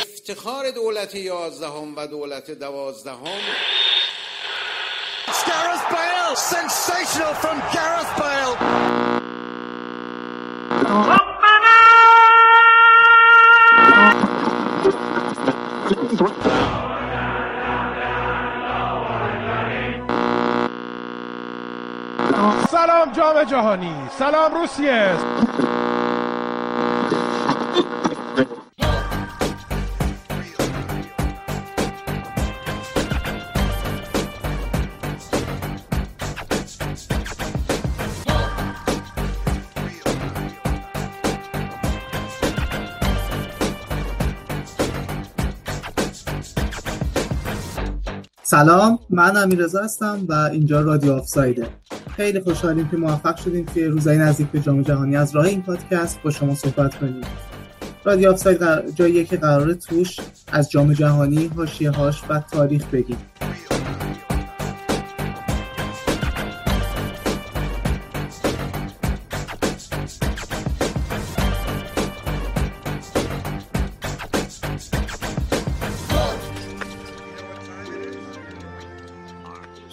افتخار دولت یازدهم و دولت دوازدهم Gareth Bale! Sensational from Gareth Bale! سلام جام جهانی سلام روسیه. سلام من امیررضا هستم و اینجا رادیو آفسایده. خیلی خوشحالیم که موفق شدیم که روزهای نزدیک به جام جهانی. از راه این پادکست با شما صحبت کنیم. رادیو آفساید جاییه که قرار توش از جام جهانی هاش و تاریخ بگیم.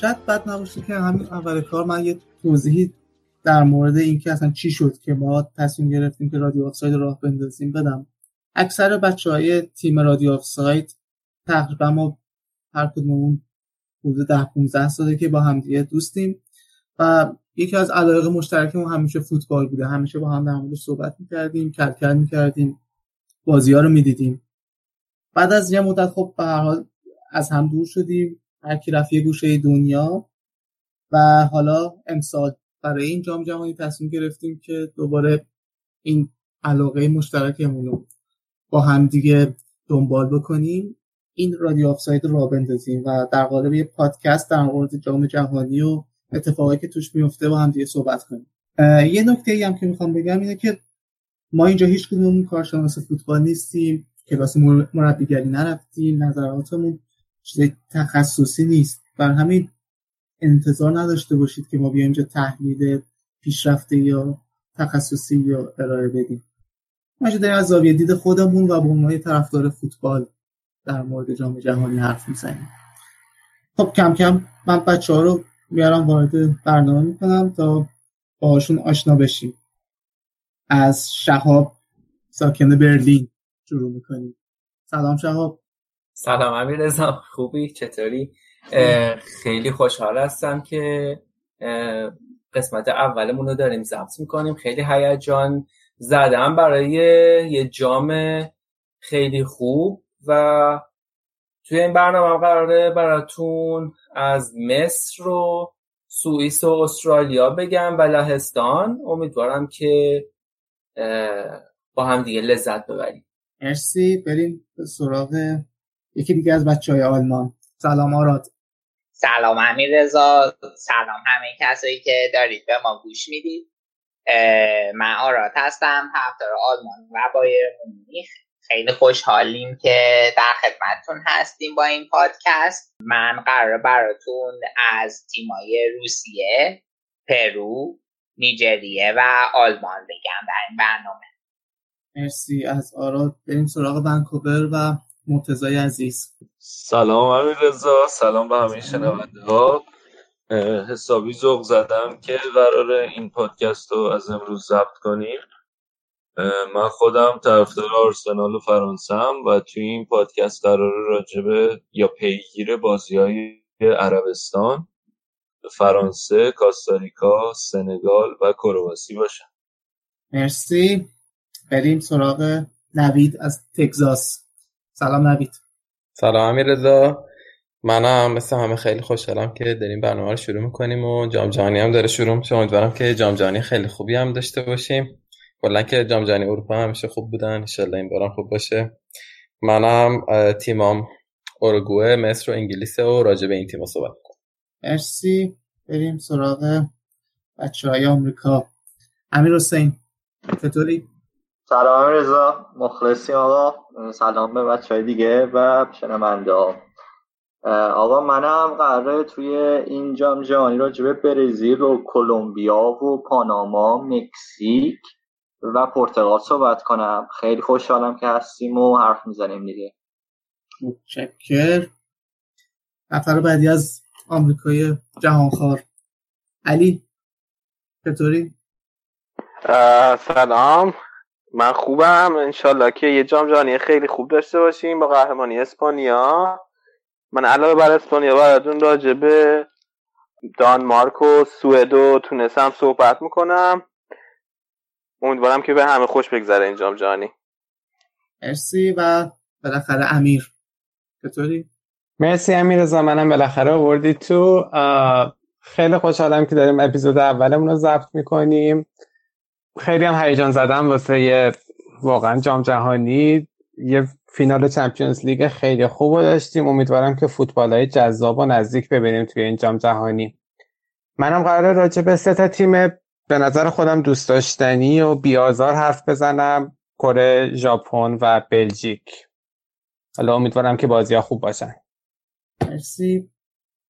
شاید بد نباشه که همین اول کار من یه توضیحی در مورد اینکه اصلا چی شد که ما تصمیم گرفتیم که رادیو آفساید راه بندازیم بدم. اکثر بچه های تیم رادیو آفساید تقریبا ما هر کدوممون حدود ده 15 ساله که با همدیگه دوستیم و یکی از علایق مشترکمون همیشه فوتبال بوده. همیشه با هم در موردش صحبت می‌کردیم کلکل می‌کردیم بازی ها رو می‌دیدیم. بعد از یه مدت خب به هر حال از هم دور شدیم. هر کی رفت گوشه دنیا. و حالا امسال برای این جام جهانی تصمیم گرفتیم که دوباره این علاقه مشترکمون رو با هم دیگه دنبال بکنیم. این رادیو آفساید رو بندازیم و در قالب یه پادکست در مورد جام جهانی و اتفاقی که توش میفته با هم دیگه صحبت کنیم. یه نکته ای هم که می‌خوام بگم اینه که ما اینجا هیچ کدوم کارشناس فوتبال نیستیم کلاس مربیگری نرفتیم نظراتمون چیز تخصصی نیست. بر همین انتظار نداشته باشید که ما بیایم اینجا تحلیل پیشرفته یا تخصصی یا ارائه بدیم. ما داریم از زاویه دید خودمون و به عنوان طرفدار فوتبال در مورد جام جهانی حرف می‌زنیم. خب کم کم من بچه ها رو میارم وارد برنامه می‌کنم تا باهاشون آشنا بشیم. از شهاب ساکن برلین شروع می‌کنیم. سلام شهاب. سلام امیر خوبی؟ چطوری؟ خیلی خوشحال هستم که قسمت اولمون رو داریم ضبط می‌کنیم. خیلی هیجان زدم برای یه جام خیلی خوب و توی این برنامه قراره براتون از مصر و سوئیس و استرالیا بگم و لهستان. امیدوارم که با هم دیگه لذت ببریم. مرسی. بریم سراغ یکی دیگه از بچه های آلمان. سلام آراد. سلام امیر رضا. سلام همه کسایی که دارید به ما گوش می‌دید. من آراد هستم هفتار آلمان و بایر مونیخ. خیلی خوشحالیم که در خدمتتون هستیم با این پادکست. من قرار براتون از تیمای روسیه پرو نیجریه و آلمان بگم در این برنامه. مرسی از آراد. بریم سراغ ونکوور و مرتضای عزیز. سلام امیر رضا سلام به همه شنونده ها. حسابی ذوق زدم که قرار این پادکست رو از امروز ضبط کنیم. من خودم طرفدار آرسنال و فرانسه هم و توی این پادکست قرار راجبه یا پیگیر بازی های عربستان فرانسه، کاستاریکا، سنگال و کرواسی باشم مرسی. بریم سراغ نوید از تگزاس. سلام نوید. سلام امیر رضا منم مثل همه خیلی خوشحالم که داریم برنامه رو شروع می‌کنیم و جام جهانی هم داره شروع میشه. امیدوارم که جام جهانی خیلی خوبی هم داشته باشیم. کلا که جام جهانی اروپا همیشه خوب بودن. ان این بارم خوب باشه. منم تیمام اورگوئه مصر و انگلیس و راجع به این تیم صحبت کنم مرسی. بریم سراغ بچه های آمریکا. امیر حسین چطوری؟ سلام رضا مخلصی آقا. سلام به بچه های دیگه و شنونده ها. آقا منم قراره توی این جام جهانی راجبه برزیل و کلمبیا و پاناما مکزیک و پرتغال صحبت کنم. خیلی خوشحالم که هستیم و حرف می‌زنیم دیگه. متشکر نفر بعدی از آمریکای جهانخوار. علی چطوری؟ سلام. من خوبم. انشالله که یه جام جهانی خیلی خوب داشته باشیم با قهرمانی اسپانیا. من علاوه بر اسپانیا براتون راجع به دانمارک و سوئد و تونس هم صحبت می‌کنم. امیدوارم که به همه خوش بگذره این جام جهانی. مرسی و بالاخره امیر. چطوری؟ مرسی امیر رضا منم بالاخره آوردی تو. خیلی خوشحالم که داریم اپیزود اولمون رو ضبط می‌کنیم. خیلی هم هیجان زدم واسه یه واقعا جام جهانی یه فینال چمپیونز لیگ خیلی خوب داشتیم. امیدوارم که فوتبال های جذاب و نزدیک ببینیم توی این جام جهانی. منم قرار راجع به سه تا تیم به نظر خودم دوست داشتنی و بیازار حرف بزنم کره ژاپن و بلژیک. حالا امیدوارم که بازی ها خوب باشن. مرسی.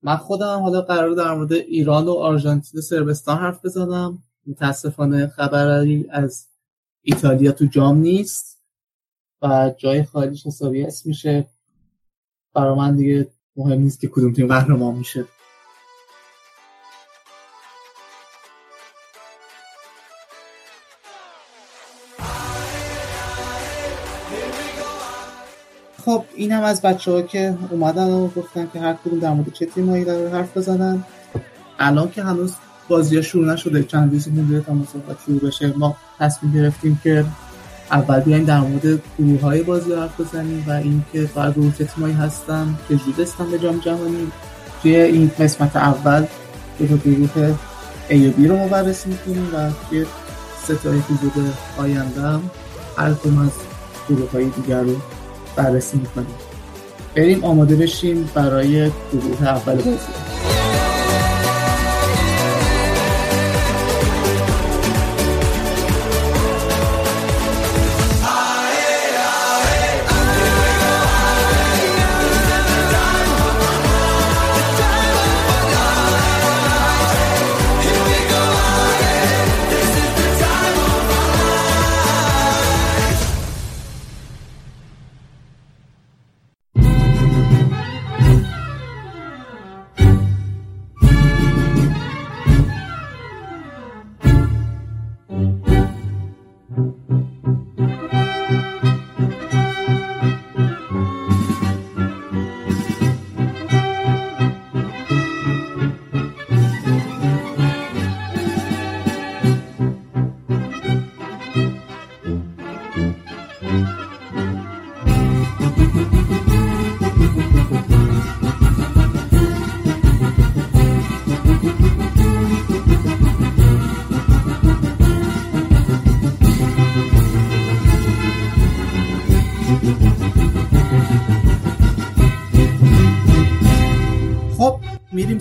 من خودم حالا قرار در مورد ایران و آرژانتین و سربستان حرف بزنم. متاسفانه خبری از ایتالیا تو جام نیست و جای خالیش حسابی اسم میشه برای من دیگه مهم نیست که کدوم تیم قهرمان میشه. خب این هم از بچه ها که اومدن و گفتن که هر کدوم در مورد چه تیمایی در حرف بزنن. الان که هنوز بازی ها شروع نشده. چند روز مونده تا مسابقات شروع بشه. ما تصمیم گرفتیم که اول بیایم در مورد گروه های بازی حرف بزنیم و اینکه فقط گروه تیمایی هستن که جود هستن به جام جهانی. توی این قسمت اول تا گروه A و B رو بررسی می‌کنیم و توی سه تا اپیزود آینده هم هر کدوم از گروه های دیگر رو بررسی می‌کنیم. بریم آماده بشیم برای گروه اول بازی.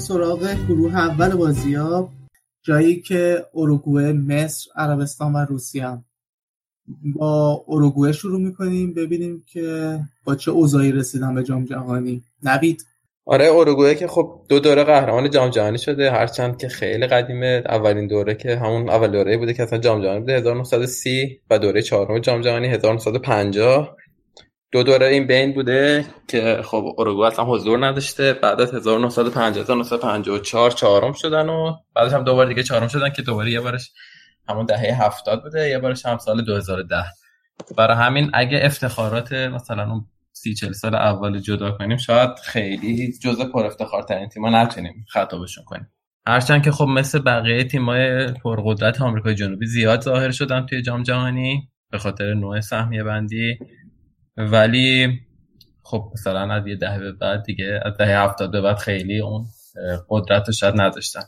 سراغ گروه اول بازی ها جایی که اروگوئه، مصر، عربستان و روسیه هم. با اروگوئه شروع می‌کنیم ببینیم که با چه اوضاعی رسیدن به جام جهانی. نوید. آره اروگوئه که خب دو دوره قهرمان جام جهانی شده هرچند که خیلی قدیمه. اولین دوره که همون اول دوره بوده که اصلا جام جهانی بوده 1930 و دوره چهارم جام جهانی 1950 دو دوره این بین بوده که خب اروگوئه اصلا حضور نداشته. بعد از 1950 1954 چهارم شدن و بعدش هم دوباره دیگه چهارم شدن که دوباره یه بارش همون دهه 70 بوده یه بارش هم سال 2010 برای همین اگه افتخارات مثلا اون سی چل سال اول جدا کنیم شاید خیلی جزء پر افتخار ترین تیما نتونیم خطابشون کنیم. هرچند که خب مثل بقیه تیمای پرقدرت آمریکای جنوبی زیاد ظاهر شدن توی جام جهانی به خاطر نوع سهمیه بندی. ولی خب مثلا از یه دهه به بعد دیگه از دهه هفتاد به بعد خیلی اون قدرت رو شاید نداشتن.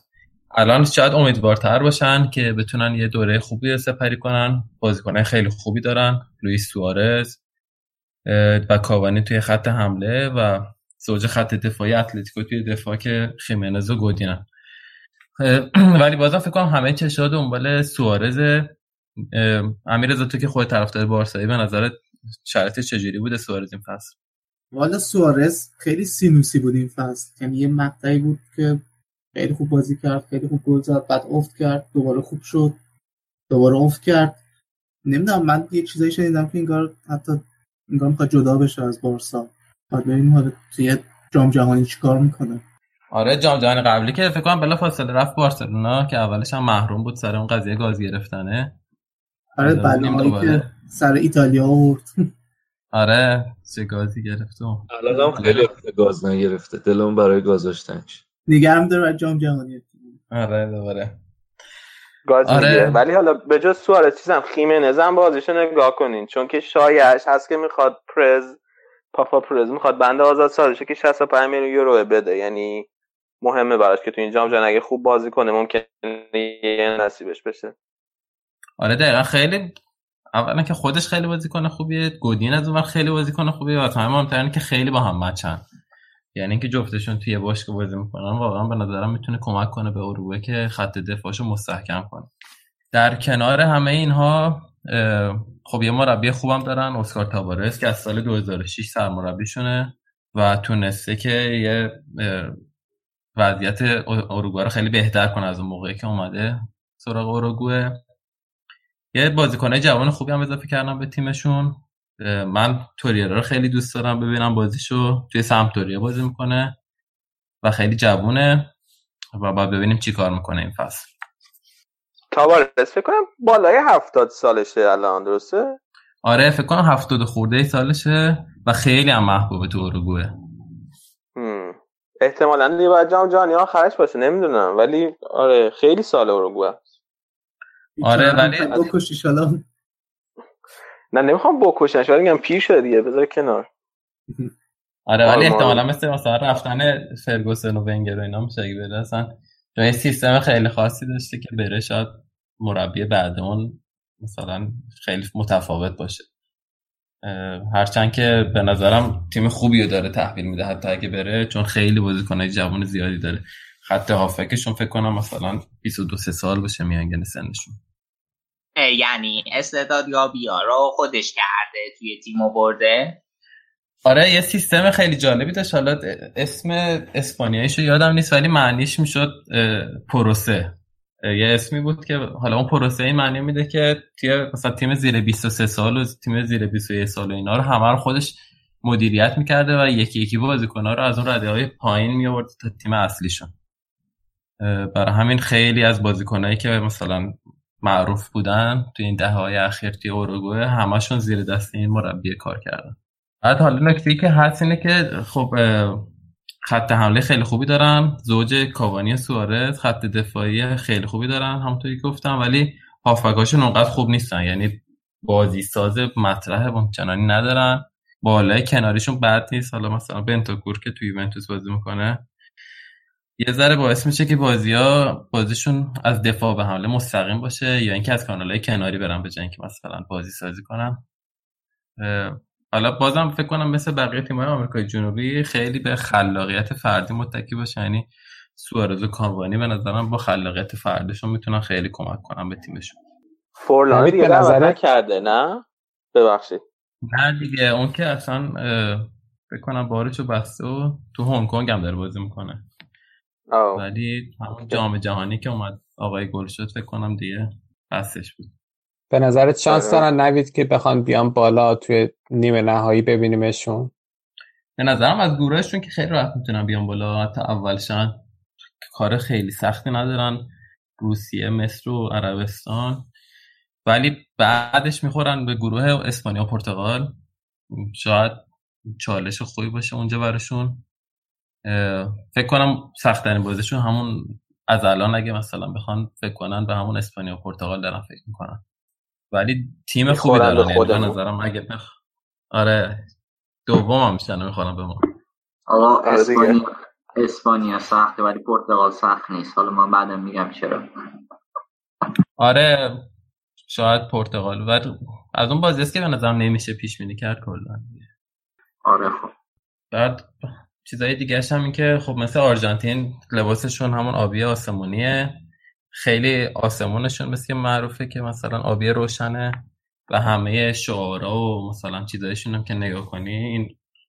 الان شاید امیدوارتر باشن که بتونن یه دوره خوبی سپری کنن بازیکنان خیلی خوبی دارن لوئیس سوارز و کاوانی توی خط حمله و زوج خط دفاعی اتلتیکو توی دفاع که خیمنز و گودینن. ولی بازم فکر کنم همه چشاد دنبال سوارز امیر تو که خود طرفدار بارسایی به نظرت شرط چجوری بوده سوارز این فصل؟ والا سوارز خیلی سینوسی بود این فصل. یعنی یه مقطعی بود که خیلی خوب بازی کرد خیلی خوب گل زد بعد افت کرد دوباره خوب شد دوباره افت کرد. نمی‌دونم من یه چیزایی شنیدم که انگار حتی انگار می‌خواد جدا بشه از بارسا. بعد ببینیم حالا توی جام جهانی چیکار می‌کنه. آره جام جهانی قبلی که فکر کنم بلا فاصله رفت بارسلونا که اولش هم محروم بود سر اون قضیه گاز گرفتنه. آره بلایی که سر ایتالیا آورد. آره چه گازی گرفت الان هم خیلی گاز نگرفته. دلم برای گازاشتنش نگرم داره جام جهانی. آره دوباره. گاز آره. ولی حالا به جز سوارز چیزم خیمنز هم بازیشو نگاه کنین. چون که شایعش هست که می‌خواد پرز پاپا پرز می‌خواد بنده آزاد سازشه که 65 میلیون یورو بده. یعنی مهمه براش که تو این جام اگه خوب بازی کنه ممکنه یه نصیبش بشه. آره دقیقا خیلی اولا که خودش خیلی بازیکن خوبیه گودین از اون خیلی بازیکن خوبیه و تمام مهمترین که خیلی با هم مچن. یعنی اینکه جفتشون توی باشگاه بازی می‌کنن واقعا به نظرم می‌تونه کمک کنه به اروگوئه که خط دفاعشو مستحکم کنه. در کنار همه اینها خب یه مربی خوبم دارن اسکار تابارس که از سال 2006 سرمربیشونه و تونسته که یه وضعیت اروگوئه رو خیلی بهتر کنه از اون موقعی که اومده سراغ اروگوئه. یه بازیکنه جوان خوبی هم اضافه کردم به تیمشون. من توریرا رو خیلی دوست دارم ببینم بازیشو. توی سمتوریا بازی می‌کنه و خیلی جوونه و باید ببینیم چی کار می‌کنه این فصل. تاوارس فکر کنم بالای هفتاد سالشه الان درسته؟ آره فکر کنم هفتاد خورده سالشه و خیلی هم محبوبه تو اروگوه احتمالا دیگه باید جام جهانی آخرش باشه نمی‌دونم. ولی آره خیلی سال اروگوه آره ولی نه نمی‌خوام بکشنش ولی میگم پیر شده دیگه بذار کنار. آره ولی احتمالا مثل مثلا رفتن فرگوسن و ونگر و اینا میشه اگه بره اصلا یه سیستم خیلی خاصی داشته که بره شاید مربی بعد اون مثلا خیلی متفاوت باشه. هرچند که به نظرم تیم خوبی رو داره تحویل میده حتی اگه بره چون خیلی بازیکنای جوان زیادی داره. خط هافکشون فکر کنم مثلا 22 سال باشه میانگین سنشون. یعنی استعداد یا رو خودش کرده توی تیم برده. آره یه سیستم خیلی جالبی داشت. حالا اسم اسپانیاییشو یادم نیست ولی معنیش می‌شد پروسه. یه اسمی بود که حالا اون پروسه این معنی میده که توی مثلا تیم زیر 23 سال و تیم زیر 21 سال و اینا رو همه رو خودش مدیریت می‌کرده و یکی یکی بازیکن‌ها رو از اون رده های پایین میورد تا تیم اصلیشون. برای همین خیلی از بازیکنایی که مثلا معروف بودن تو این دهه های اخیر توی اوروگوئه همشون زیر دست این مربی کار کردن. بعد حالا نکته که هست اینه که خب خط حمله خیلی خوبی دارن. زوج کاوانی سوارز خط دفاعی خیلی خوبی دارن همونطوری گفتم. ولی هافبکاشون اونقدر خوب نیستن. یعنی بازی ساز مطرح چنانی ندارن. بالای کناریشون بد نیست. حالا مثلا بنتاکور که توی یوونتوس بازی می‌کنه یه ذره باعث میشه که بازی ها بازیشون از دفاع به حمله مستقیم باشه یا اینکه از کانال های کناری برن به که مثلا بازی سازی کنن. حالا بازم فکر کنم مثل بقیه تیم‌های آمریکای جنوبی خیلی به خلاقیت فردی متکی باشه. یعنی سوارز و کانوانی به نظرم با خلاقیت فردشون می‌تونن خیلی کمک کنن به تیمشون. فورلان دیگه نظر کرده نه؟ ببخشید. نه دیگه اون که اصلا فکر کنم بارشو بسته و تو هنگ کنگ هم داره بازی می‌کنه. ولی همون جام جهانی که اومد آقای گل شد فکر کنم دیگه بستش بود. به نظرت شانس آره. دارن نوید که بخوان بیان بالا توی نیمه نهایی ببینیمشون؟ به نظرم از گروهشون که خیلی راحت می‌تونن بیان بالا. حتی اولشن کار خیلی سختی ندارن. روسیه مصر و عربستان. ولی بعدش می‌خورن به گروه اسپانیا و پرتغال. شاید چالش خوبی باشه اونجا براشون. فکر کنم سختترین بازیشون همون از الان اگه مثلا بخوان فکر کنن به همون اسپانیا و پرتغال دارن فکر می‌کنن. ولی تیم خوبی دارن یعنی به نظرم اگه بخ... آره دوم هم میشن می‌خوانم به ما. آقا آره اسپانیا اسپانیا سخته ولی پرتغال سخت نیست. حالا من بعدم میگم چرا. آره شاید پرتغال ولی از اون بازی است که به نظرم نمیشه پیش بینی کرد کلا. آره خب. بعد چیزای دیگه هم این که خب مثل آرژانتین لباسشون همون آبی آسمونیه. خیلی آسمونشون مثل معروفه که مثلا آبی روشنه و همه شعارا و مثلا چیزایشون هم که نگاه کنی این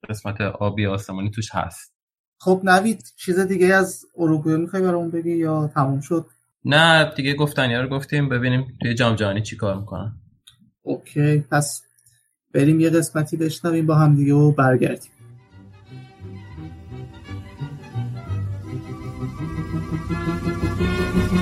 قسمت آبی آسمانی توش هست. خب نوید چیز دیگه از اروگوئه می‌خوای برامون بگی یا تموم شد؟ نه دیگه گفتنی رو گفتیم ببینیم توی جام جهانی چی کار می‌کنن. اوکی پس بریم یه قسمتی بشنویم با هم دیگه و برگردیم.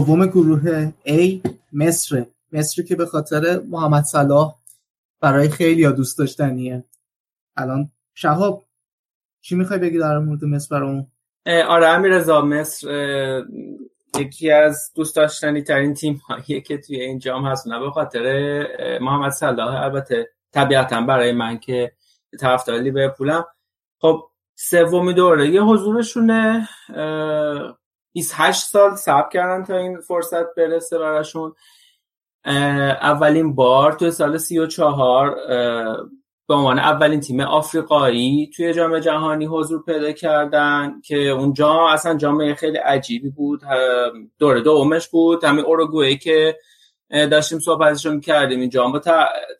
دوم گروه A مصر. مصری که به خاطر محمد صلاح برای خیلی ها دوست داشتنیه. الان شهاب چی می‌خوای بگی در مورد مصر برامون؟ آره امیرزا مصر یکی از دوست داشتنی ترین تیم هایی که توی این جام هست نه به خاطر محمد صلاح. البته طبیعتا برای من که طرفدار لیورپولم. خب سومی دوره یه حضورشونه. 28 سال صبر کردن تا این فرصت برسه براشون. اولین بار توی سال 34 اه، به عنوان اولین تیم آفریقایی توی جام جهانی حضور پیدا کردن که اون جام اصلا جام خیلی عجیبی بود. اه، دوره دومش بود. همین اوروگوئه که داشتیم صحبتش رو می‌کردیم. این جام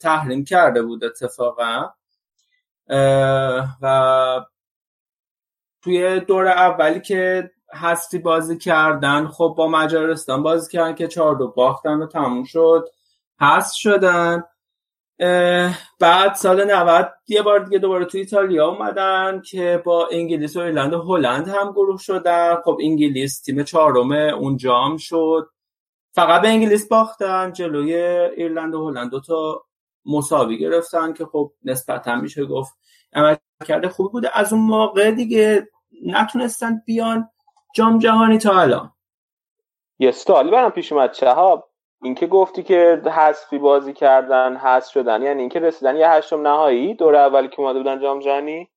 تحریم کرده بود اتفاقا. و توی دور اولی که هستی بازی کردن خب با مجارستان بازی کردن که چهار دو باختن و تموم شد هست شدن. بعد سال 90 یه بار دیگه دوباره توی ایتالیا اومدن که با انگلیس و ایرلند و هلند هم گروه شدن. خب انگلیس تیم چهارم اون جام شد. فقط به انگلیس باختن جلوی ایرلند و هلند دو تا مساوی گرفتن که خب نسبتا میشه گفت عمل کرده خوبی بوده. از اون موقع دیگه نتونستن بیان. جام جهانی تا الان. یه سوالی برام پیش اومد. شهاب اینکه گفتی که حذفی بازی کردن حذف شدن یعنی اینکه رسیدن یه هشتم نهایی دور اولی که اومده بودن جام جهانی؟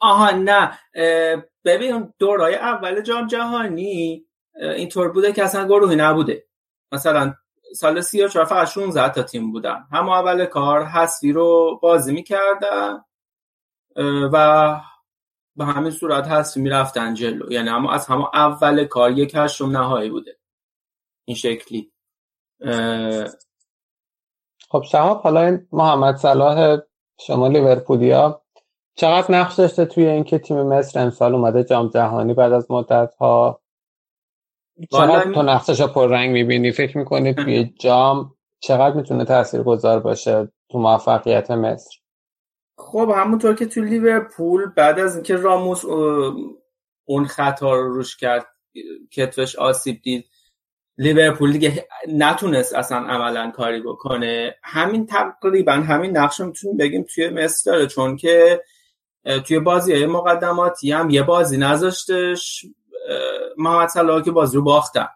آها نه. اه، ببین دورای اول جام جهانی اینطور بوده که اصلا گروهی نبوده. مثلا سال 34 فقط 16 تا تیم بودن. هم اول کار حذفی رو بازی می‌کردن و به همین صورت حذفی می‌رفتن جلو. یعنی اما از همه اول کار یک هشتم نهایی بوده. این شکلی. اه، خب شهاب حالا این محمد صلاح شما لیورپولیا چقدر نقش داشته توی اینکه تیم مصر امسال اومده جام جهانی بعد از مدت ها چقدر والا تو نقشش پررنگ می‌بینی فکر می‌کنی توی جام چقدر می‌تونه تاثیرگذار باشه تو موفقیت مصر؟ خب همونطور که تو لیورپول بعد از اینکه راموس اون خطا رو روش کرد کتفش آسیب دید لیورپول دیگه نتونست اصلا عملا کاری بکنه. همین تقریبا همین نقش می‌تونیم بگیم توی مصر داره چون که توی بازی های مقدماتی هم یه بازی نذاشتش محمد صلاح که بازی رو باختن.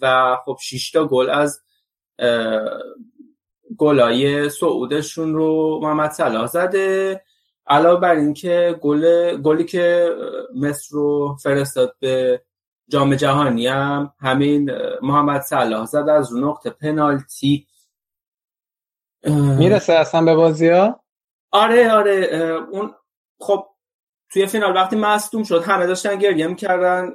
و خب 6 تا گل از گلای صعودشون رو محمد صلاح زده. علاوه بر اینکه گل گلی که مصر رو فرستاد به جام جهانی هم همین محمد صلاح زد از نقطه پنالتی. می‌رسه اصلا به بازی ها آره آره اون خب توی فینال وقتی مصدوم شد همه داشتن گریه می‌کردن.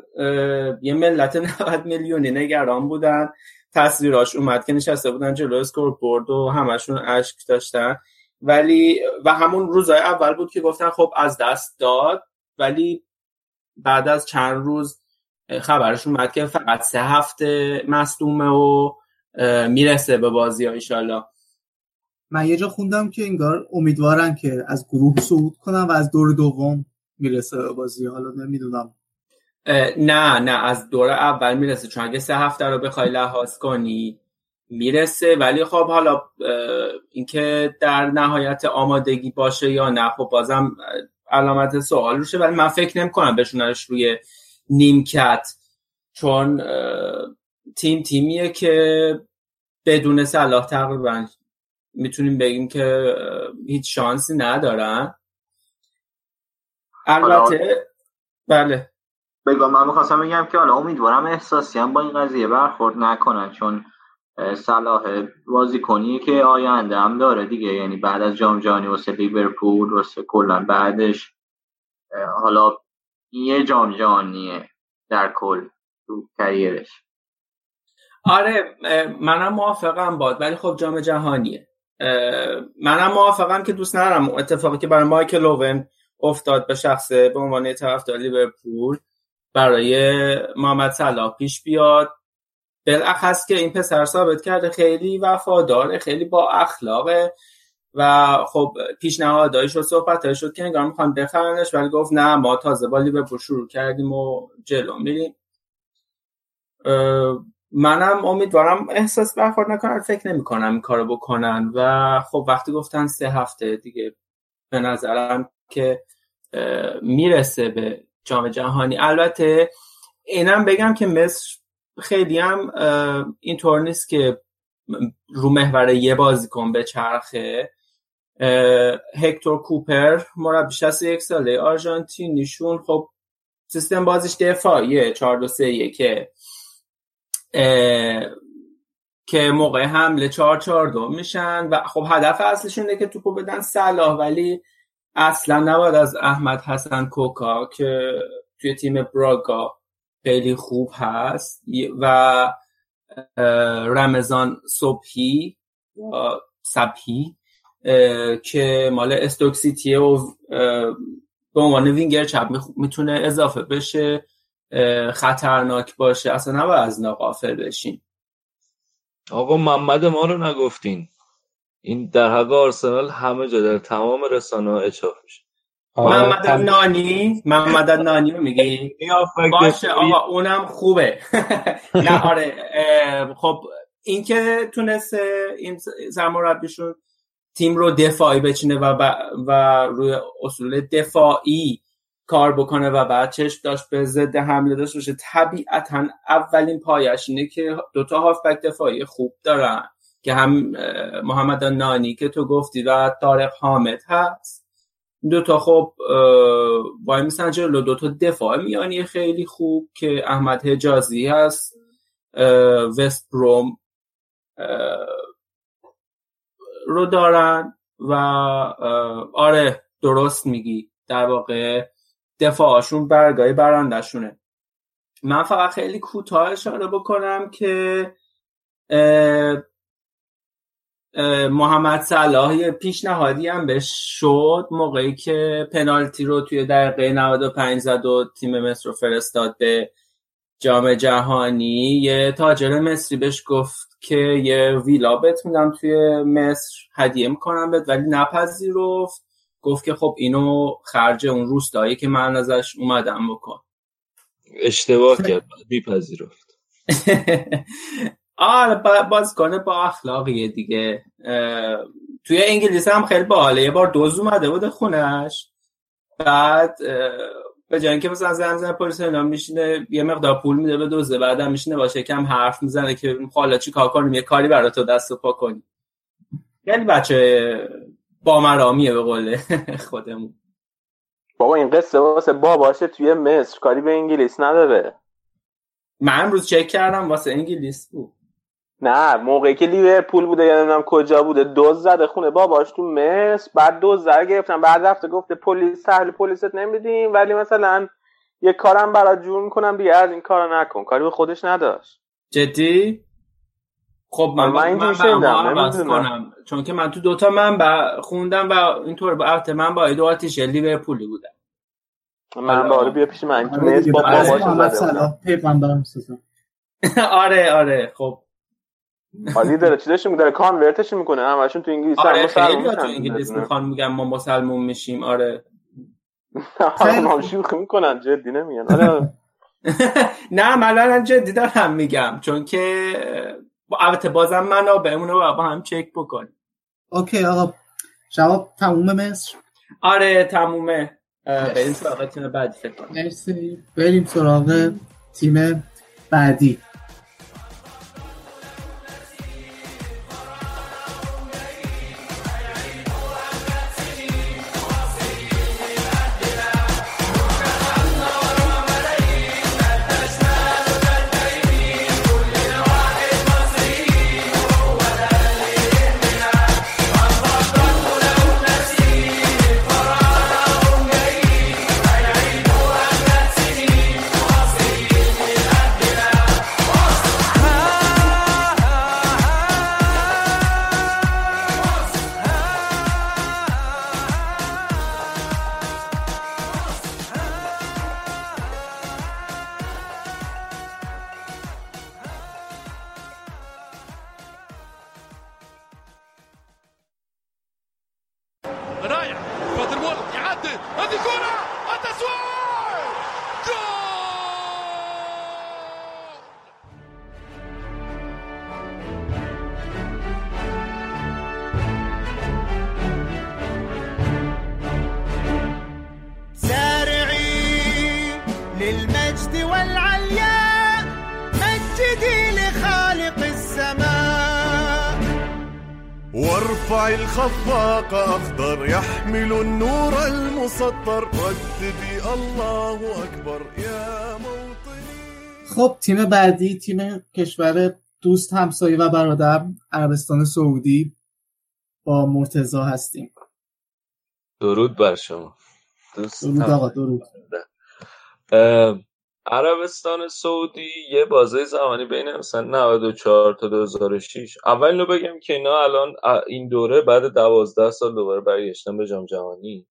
یه ملت 90 میلیونی نگران بودن. تصویراش اومد که نشسته بودن جلو اسکور بورد و همشون اشک داشتن. ولی و همون روزای اول بود که گفتن خب از دست داد ولی بعد از چند روز خبرش اومد که فقط سه هفته مصدومه و می‌رسه به بازی ها ایشالله من یه جا خوندم که انگار امیدوارن که از گروه صعود کنن و از دور دوم می‌رسه به بازی حالا نمی‌دونم. نه نه از دور اول می‌رسه. چون اگه سه هفته رو بخوای لحاظ کنی می‌رسه. ولی خب حالا اینکه در نهایت آمادگی باشه یا نه خب بازم علامت سوال روشه. ولی من فکر نمی کنم بشوننش روی نیمکت. چون تیم تیمیه که بدون صلاح تقریبا می‌تونیم بگیم که هیچ شانسی ندارن. البته بله. بگم من می‌خواستم بگم که حالا امیدوارم احساسی هم با این قضیه برخورد نکنن چون صلاح بازیکنیه که آینده هم داره دیگه. یعنی بعد از جام جهانی واسه لیورپول واسه کلا بعدش حالا یه جام جهانیه در کل تو کریرش. آره منم موافقم باد ولی خب جام جهانیه. منم موافقم که دوست ندارم اتفاقی که برای مایکل اوون افتاد به شخصه به عنوان طرفدار لیورپول برای محمد صلاح پیش بیاد. بالاخص که این پسر ثابت کرده خیلی وفاداره خیلی با اخلاقه و خب پیشنهادایش و صحبتش شد که انگار می‌خوان بخرنش ولی گفت نه ما تازه با لیورپول شروع کردیم و جلو میریم. منم امیدوارم احساس برخورد نکنن فکر نمی کنم این کارو بکنن و خب وقتی گفتن سه هفته دیگه به نظرم که می‌رسه به جام جهانی. البته اینم بگم که مصر خیلی هم اینطور نیست که رو محور یه بازیکن به چرخه. هکتور کوپر از یک ساله آرژانتینیشون خب سیستم بازیش دفاعیه 4 2 3 که که موقع حمله 4 4 2 میشن و خب هدف اصلشون اینه که توپو بدن صلاح ولی اصلا نباید از احمد حسن کوکا که توی تیم براگا خیلی خوب هست و رمضان صبحی صبحی که مال استوکسیتیه و به عنوان وینگر چپ می‌تونه اضافه بشه خطرناک باشه. اصلا نباید از ناقافل بشین. آقا محمد ما رو نگفتین. این در حق آرسنال همه جا در تمام رسانه ها اچاف میشه. محمد نانی محمد نانی رو میگی؟ باشه آقا اونم خوبه. نه آره خب این که تونسته این سرمربیشون تیم رو دفاعی بچینه و, و روی اصول دفاعی کار بکنه و بعد چشم داشت به ضد حمله داشت باشه. طبیعتا اولین پایش اینه که دوتا هافبک دفاعی خوب دارن. که هم محمد نانی که تو گفتی و طارق حامد هست. دو تا خب وای میسن جلو دو تا دفاع میانی خیلی خوب که احمد حجازی هست وست بروم رو دارن و آره درست میگی. در واقع دفاعشون برگاه برندشونه من فقط خیلی کوتاه اشاره بکنم که محمد صلاح یه پیشنهادی هم بهش شد موقعی که پنالتی رو توی دقیقه 95 زد و تیم مصر رو فرستاد به جام جهانی. یه تاجر مصری بهش گفت که یه ویلا بهت میدم توی مصر هدیه می‌کنم بهت ولی نپذیرفت. گفت که خب اینو خرج اون روستایی که من ازش اومدم بکن. اشتباه کرد میپذیرفت. آره کنه با اخلاقیه دیگه. توی انگلیس هم خیلی باحاله. یه بار دوز اومده بوده خونش. بعد به جای اینکه مثلا زن زن پلیس اینا میشینه یه مقدار پول میده به دوزه بعدم میشینه باشه کم حرف می‌زنه که حالا چی کار کنیم یه کاری برای تو دست و پا کنیم. یعنی بچه با مرامیه به قول خودمون. بابا این قصه واسه باشه توی مصر. کاری به انگلیس نداره. من امروز چک کردم واسه انگلیس بود. نه موقعی که لیورپول بوده یا نمی‌دونم کجا بوده دوز زده خونه. باباش تو مصر بعد دوز زده گرفتن بعد رفته گفته پلیس تحویل پلیست نمیدیم ولی مثلا یه کارم برات جور می‌کنم دیگه از این کارو نکن. کاری به خودش نداشت. جدی؟ خب من من, من, کنم. چون که من تو دوتا من با خوندم و اینطور با من با ایدو آتیش لیورپولی بودم من باره بیا پیش من. آره آره خب. عالی داره چی داشته داره کانورتش می‌کنه. همشون تو انگلیس آره خیلی تو انگلیس می‌خوان میگم ما مسلمون میشیم. آره. هم شوخی می‌کنن جدی نمیگن. آره. نه من جدی دارم میگم چون که با البته بازم منابعمون رو با هم چک بکنیم اوکی آقا. جواب تموم مصر؟ آره تمومه. بریم سراغ تیم بعدی فکر کنم. مرسی. بریم سراغ تیم بعدی. خب تیم بعدی تیم کشور دوست همسایه و برادر عربستان سعودی با مرتزا هستیم. درود بر شما. دوست درود آقا درود. عربستان سعودی یه بازه زمانی بین مثلا 94 تا 2006 اول اینو بگم که اینا الان این دوره بعد 12 سال دوباره برگشتن به جام جهانی.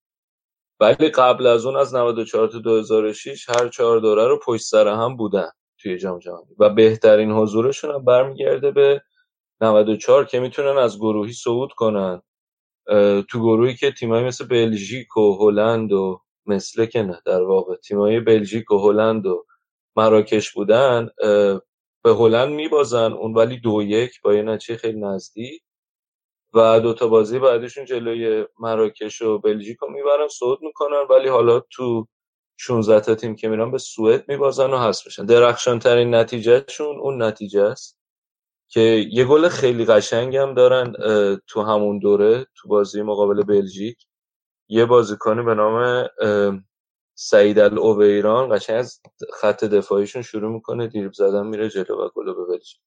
ولی قبل از اون از 94 تا 2006 هر چهار دوره رو پشت سر هم بودن. توی جام جهانی. و بهترین حضورشون هم برمیگرده به 94 که می‌تونن از گروهی صعود کنن. تو گروهی که تیمایی مثل بلژیک و هلند و مثل که نه در واقع تیمایی بلژیک و هلند و مراکش بودن به هلند میبازن. اون ولی دو یک با یه نتیجه خیلی نزدیک. و دوتا بازی بعدشون جلوی مراکش و بلژیک رو می‌برن صعود می‌کنن. ولی حالا تو 16 تا تیم که میرن به سوئد میبازن و حذف میشن. درخشان ترین نتیجهشون اون نتیجه است که یه گل خیلی قشنگ هم دارن تو همون دوره تو بازی مقابل بلژیک. یه بازیکنی به نام سعید الاویران قشنگ از خط دفاعیشون شروع می‌کنه دیرب زدن میره جلو و گل به بلژیک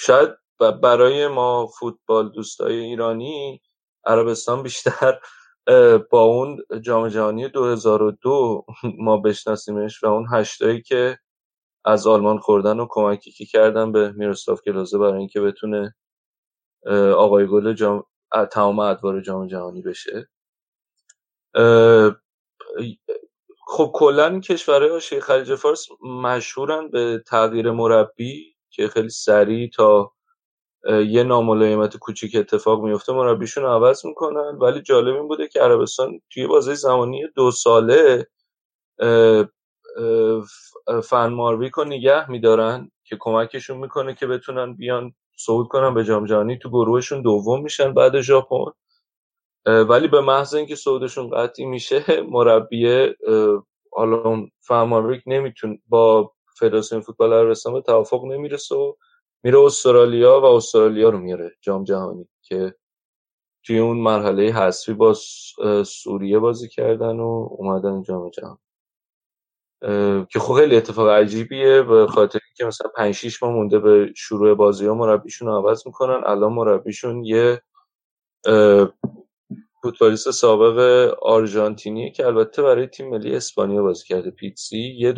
شاید برای ما فوتبال دوستای ایرانی عربستان بیشتر با اون جام جهانی 2002 ما بشناسیمش و اون هشتایی که از آلمان خوردن و کمکی که کردن به میروسلاو کلوزه برای اینکه بتونه آقای گل جام تمام ادوار جام جهانی بشه. خب کلا کشورهای حاشیه خلیج فارس مشهورن به تغییر مربی که خیلی سریع تا یه ناملایمت کوچیک اتفاق میفته مربیشون عوض می‌کنن. ولی جالب این بوده که عربستان توی بازه زمانی دو ساله فن مارویک رو نگه میدارن که کمکشون می‌کنه که بتونن بیان صعود کنن به جام جهانی. تو گروهشون دوم میشن بعد ژاپن. ولی به محض اینکه صعودشون قطعی میشه مربی حالا فن مارویک نمیتون با فدراسیون فوتبال عربستان به توافق نمی‌رسه و میره استرالیا و استرالیا رو میاره جام جهانی که توی اون مرحله حذفی با سوریه بازی کردن و اومدن جام جهانی. که خب خیلی اتفاق عجیبیه به خاطر اینکه مثلا 5 6 ماه مونده به شروع بازی ها مربیشون رو عوض می‌کنن. الان مربیشون یه فوتبالیست سابق آرژانتینی که البته برای تیم ملی اسپانیا بازی کرده. پیتسی یه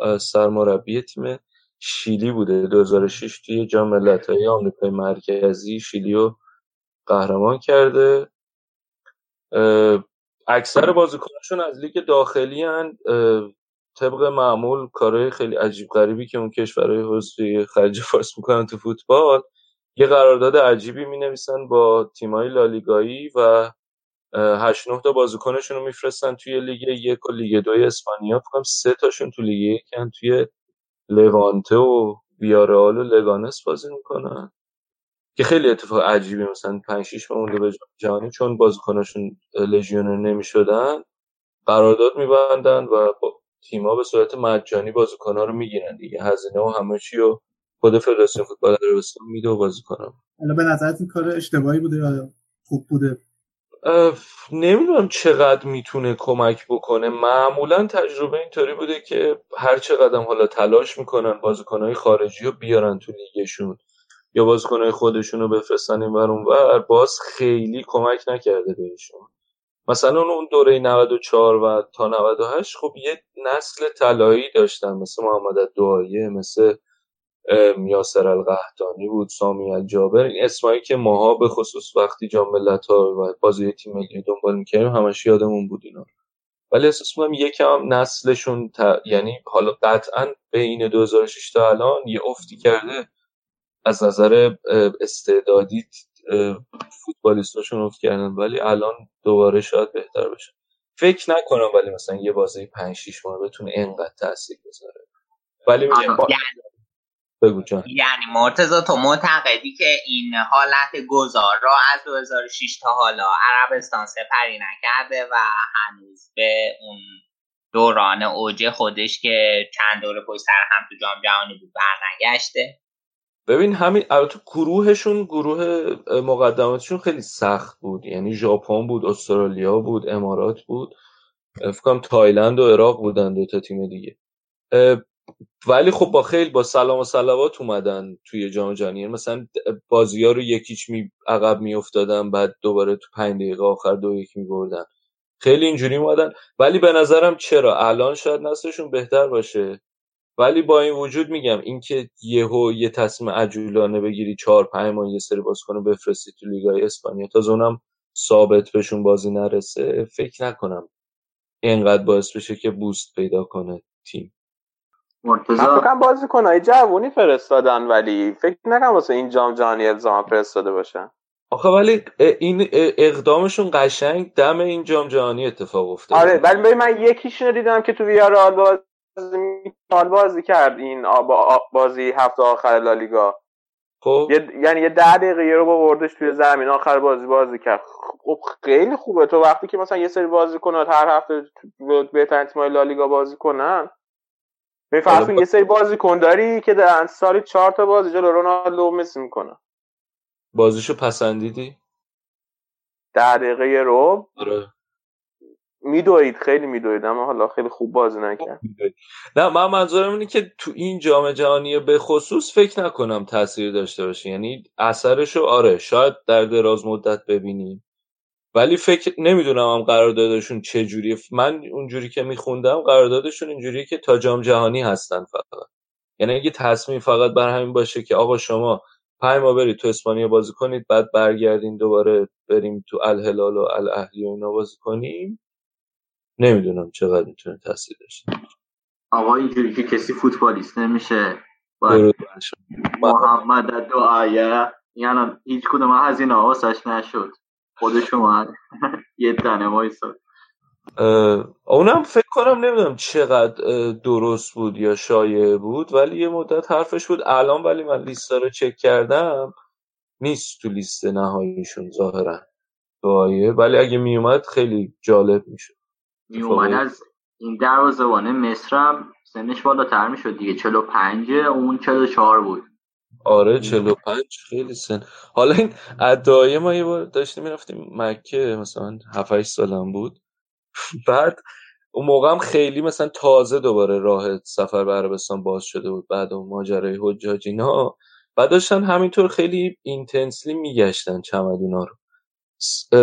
اه، سرمربی تیم شیلی بوده. 2006 توی جام ملت‌های آمریکای مرکزی شیلی رو قهرمان کرده. اکثر بازیکناشون از لیگ داخلی‌ان. طبق معمول کارهای خیلی عجیب غریبی که اون کشورهای حوزه خلیج فارس می‌کنن تو فوتبال یه قرارداد عجیبی می نویسن با تیمای لالیگایی و اه، هشت نه تا بازیکنشون رو میفرستن توی لیگ یک و لیگ دوی اسپانیا. فکر سه تاشون تو لیگ یکن توی لوانته و ویارال و لگانس بازی می‌کنن. که خیلی اتفاق عجیبی مثلا 5 6 مونده به جهانی چون بازیکناشون لژیونر نمی‌شدن قرارداد میبندن و تیما به صورت مجانی بازیکن‌ها رو می‌گیرن دیگه. هزینه و همه چی و خود فدراسیون فوتبال عربستان میده و بازیکن‌ها. حالا به نظرت این کار اشتباهی بوده یا خوب بوده؟ نمی‌دونم چقدر می‌تونه کمک بکنه. معمولا تجربه اینطوری بوده که هر چقدر حالا تلاش می‌کنن بازیکنهای خارجی رو بیارن تو لیگشون یا بازیکنهای خودشون رو بفرستن این ور باز خیلی کمک نکرده بهشون. مثلا اون دوره 94 و تا 98 خب یه نسل طلایی داشتن مثل محمد دعایه مثل یاسر القحطانی بود سامی الجابر. این اسمایی که ماها به خصوص وقتی جام ملت‌ها و بازی تیم ملی دنبال می‌کردیم همش یادمون بود اینا. ولی احساس می‌کنم یکم نسلشون یعنی حالا قطعا بین 2006 تا الان یه افتی کرده. از نظر استعدادی فوتبالیستاشون افت کردن ولی الان دوباره شاید بهتر بشه. فکر نکنم ولی مثلا یه بازی 5 6 ماه بتونه اینقدر تاثیر بذاره. ولی میگم بگو جان. یعنی مرتضی تو معتقدی که این حالت گذار را از 2006 تا حالا عربستان سپری نکرده و هنوز به اون دوران اوج خودش که چند دور پشت سر هم تو جام جهانی بود برنگشته. ببین همین البته گروهشون گروه مقدماتشون خیلی سخت بود. یعنی ژاپن بود استرالیا بود امارات بود. فکرم تایلند و عراق بودن دو تا تیم دیگه. ولی خب با خیلی با سلام و صلوات اومدن توی جام جهانی. یعنی مثلا بازی ها رو یکیچ می عقب میافتادن بعد دوباره تو پنج دقیقه آخر دو یک میبردن. خیلی اینجوری اومدن. ولی به نظرم چرا؟ الان شاید نسلشون بهتر باشه. ولی با این وجود میگم اینکه یهو یه تصمیم عجولانه بگیری چهار پنج ماه یه سری بازیکن بفرستی تو لیگای اسپانیا تا اونم ثابت بهشون بازی نرسه فکر نکنم اینقدر باعث بشه که بوست پیدا کنه تیم. مرتضی؟ بازی های جوونی فرستادن ولی فکر نکنم واسه این جام جهانی الزام فرستاده باشن آخه ولی این اقدامشون قشنگ دم این جام جهانی اتفاق افتاد آره ولی من یکیشون دیدم که تو ویارال بازی بازی کرد این بازی هفته آخر لالیگا. خب. یعنی یه ده دقیقه رو با وردش توی زمین آخر بازی بازی کرد. خب خیلی خوبه. تو وقتی که مثلا یه سری بازی کنات هر هفته بهترین تیمای لالیگا بازی کنن فرض یه سری بازی کن داری که در سالی چهار تا بازی جلو رونالدو مسی می‌کنه. بازیشو پسندیدی؟ ده دقیقه رو آره. میدوید خیلی میدوید اما حالا خیلی خوب بازی نکرد. نه من منظورم اینه که تو این جام جهانی به خصوص فکر نکنم تاثیر داشته باشه. یعنی اثرشو آره شاید در دراز مدت ببینیم. ولی فکر نمی‌دونم هم قراردادشون چه جوریه من اونجوری که میخوندم قراردادشون اینجوریه که تا جام جهانی هستن فقط. یعنی اگه تصمیم فقط بر همین باشه که آقا شما پنج ما برید تو اسپانیا بازی کنید بعد برگردین دوباره بریم تو الهلال و الاهلی و اینا بازی کنیم نمی‌دونم چقدر می‌تونه تاثیر داشته آقا اینجوری که کسی فوتبالیست نمیشه محمد دو آیه. یعنی هیچ کدوم هزینه واسش نشد. خودش اومد یه تنه وایساد. اونم فکر کنم نمی‌دونم چقدر درست بود یا شایع بود ولی یه مدت حرفش بود. الان ولی من لیست رو چک کردم نیست تو لیست نهاییشون ظاهرا. دعایه ولی اگه میومد خیلی جالب می‌شد. میومد از این دروازه‌بان مصرم سنش بالاتر می‌شد دیگه. 45 اون 44 بود. آره 45 خیلی سن. حالا این ادعای ما یه بار داشتیم می‌رفتیم مکه مثلا 7 8 سالم بود. بعد اون موقع هم خیلی مثلا تازه دوباره راه سفر به عربستان باز شده بود بعد اون ماجرای حجاج اینا. بعد داشتن همینطور خیلی اینتنسلی میگشتن چمدونا رو.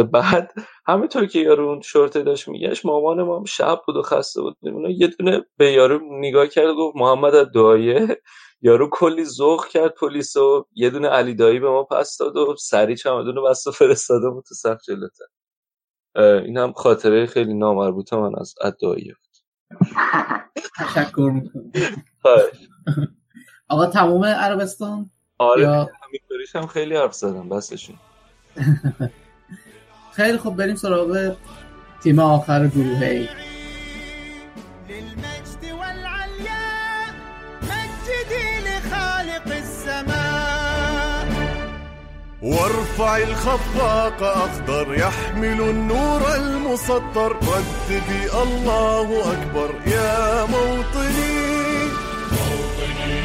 بعد همینطور که یارو اون شورته داشت میگشت مامان ما هم شب بود و خسته بود. اونا یه دونه به یارو نگاه کرد گفت محمد دعایه یارو کلی ذوق کرد پلیس و یه دونه علی دایی به ما پس داد و سری چمدون رو بست و فرستاده بود تو صف جلوتر. این هم خاطره خیلی نامربوطه من از ادعایی تشکر می‌کنم. آقا تموم عربستان؟ آره. همینطوریش هم خیلی حرف زدم بسشون. خیلی خوب بریم سراغ تیم آخر گروه ای وارفع الخفاق أخضر يحمل النور المسطر. رددي الله أكبر يا موطني. موطني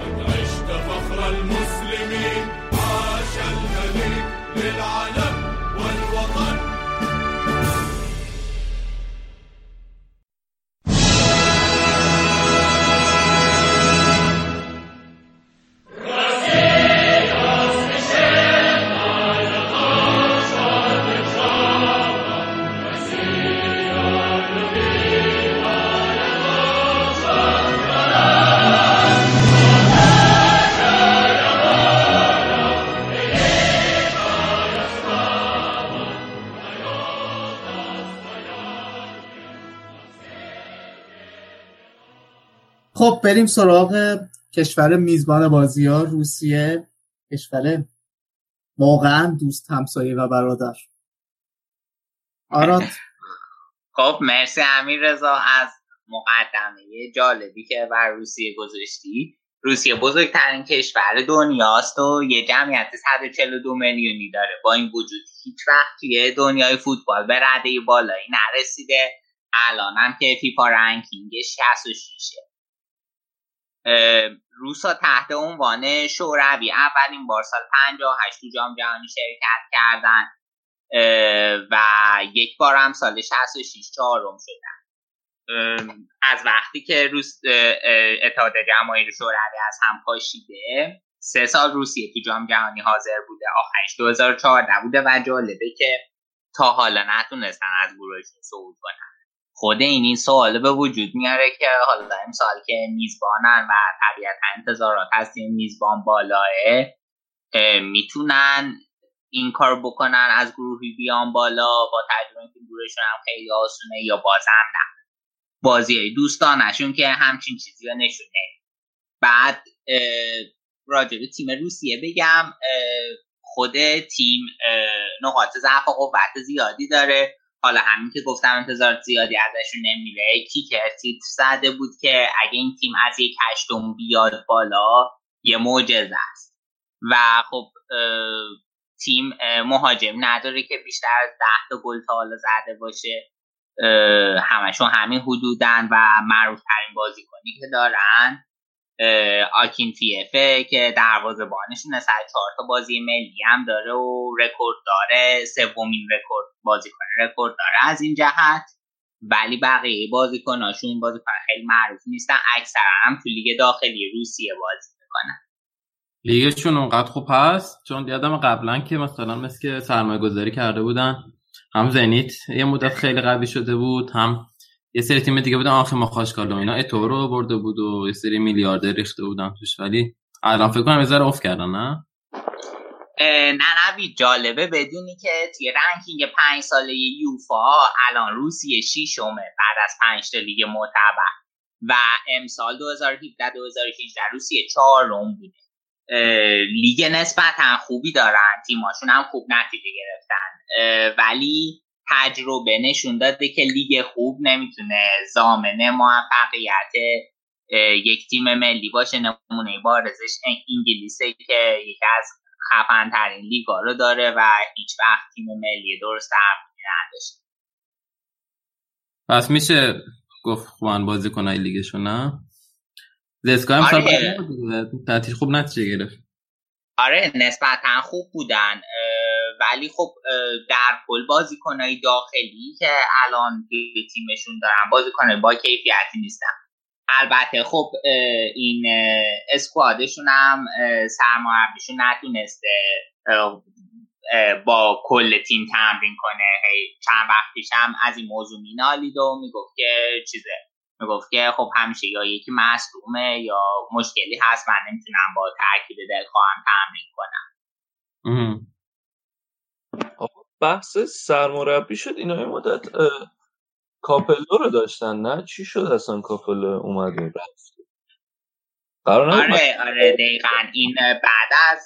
قد عشت فخر المسلمين عاش الملك للعلم خب بریم سراغ کشور میزبان بازی ها روسیه. کشور واقعا دوست همسایه و برادر. آراد. خب مرسی امیر رضا از مقدمه جالبی که بر روسیه گذاشتی. روسیه بزرگترین کشور دنیاست و یه جمعیت 142 میلیونی داره. با این وجود هیچ وقت توی دنیای فوتبال به رده بالایی نرسیده. الان هم که فیفا رنکینگش 66 روسا تحت عنوان شوروی اولین بار سال 58 تو جام جهانی شرکت کردن و یک بار هم سال 66 چهارم شدن. از وقتی که روس اتحاد جماهیر شوروی از هم پاشیده سه سال روسیه تو جام جهانی حاضر بوده. آخرش 2014 بوده و جالبه که تا حالا نتونستن از گروهشون صعود کنن. خود این این سوال به وجود میاره که حالا امسال که میزبانن و طبیعتا انتظارات از تیم میزبان بالاه می‌تونن این کار بکنن از گروهی بیان بالا با تجربه که گروهشون هم خیلی آسونه یا بازم نه. بازی دوستانشون که همچین چیزی رو نشونه. بعد راجع تیم روسیه بگم خود تیم نقاط ضعف و قوت زیادی داره. حالا همین که گفتم انتظار زیادی ازشون نمیره کیکر تیتر زده بود که اگه این تیم از یک هشتم بیاد بالا یه معجزه است و خب تیم مهاجم نداره که بیشتر از ده تا گل تا حالا زده باشه. همشون همین حدودن و معروف ترین بازیکنی که دارن. آکینفیفه که دروازه بانشون صد و چهار تا بازی ملی هم داره و رکورد داره سومین رکورد بازیکن رکورد داره از این جهت. ولی بقیه بازیکناشون بازیکن خیلی معروف نیستن اکثرا هم تو لیگ داخلی روسیه بازی می‌کنن. لیگشون اونقدر خوب هست؟ چون یادم قبلا که مثلا مثل که سرمایه گذاری کرده بودن هم زنیت یه مدت خیلی قوی شده بود هم یه سری تیم دیگه بودن ماخاچکالا اینا اتوئو رو برده بود و یه سری میلیاردر ریخته بودن توش ولی الان فکر کنم یه افت کردن نه؟ نه نوید جالبه بدونی که توی ranking پنج ساله یوفا الان روسیه شیشمه بعد از پنج تا لیگ معتبر و امسال 2017 2018 روسیه چهارم بوده. لیگ نسبتا خوبی دارن تیماشون هم خوب نتیجه گرفتن. ولی تجربه نشون داده که لیگ خوب نمی‌تونه زامنه موفقیت یک تیم ملی باشه نمونه بارزش انگلیسه که یکی از خفن ترین لیگا رو داره و هیچ وقت تیم ملی درست نداشته پس میشه گفت خوان بازی کنه لیگشون نه؟ زسکا هم آره. خوب نتیجه گرفت. آره نسبتا خوب بودن. ولی خب در کل بازیکنهای داخلی که الان تیمشون دارن بازیکنهای با کیفیتی نیستن. البته خب این اسکوادشون هم سرمربیشون نتونسته با کل تیم تمرین کنه. چند وقت پیش هم از این موضوع مینالید و می‌گفت که چیزه می‌گفت که خب همیشه یا یکی مصدومه یا مشکلی هست من نمی‌تونم با ترکیب خواهم تمرین کنم. بحث سرمربی شد. اینا این مدت کاپلو رو داشتن نه؟ چی شد اصلا کاپلو اومد رفت؟ آره آره دقیقا. این بعد از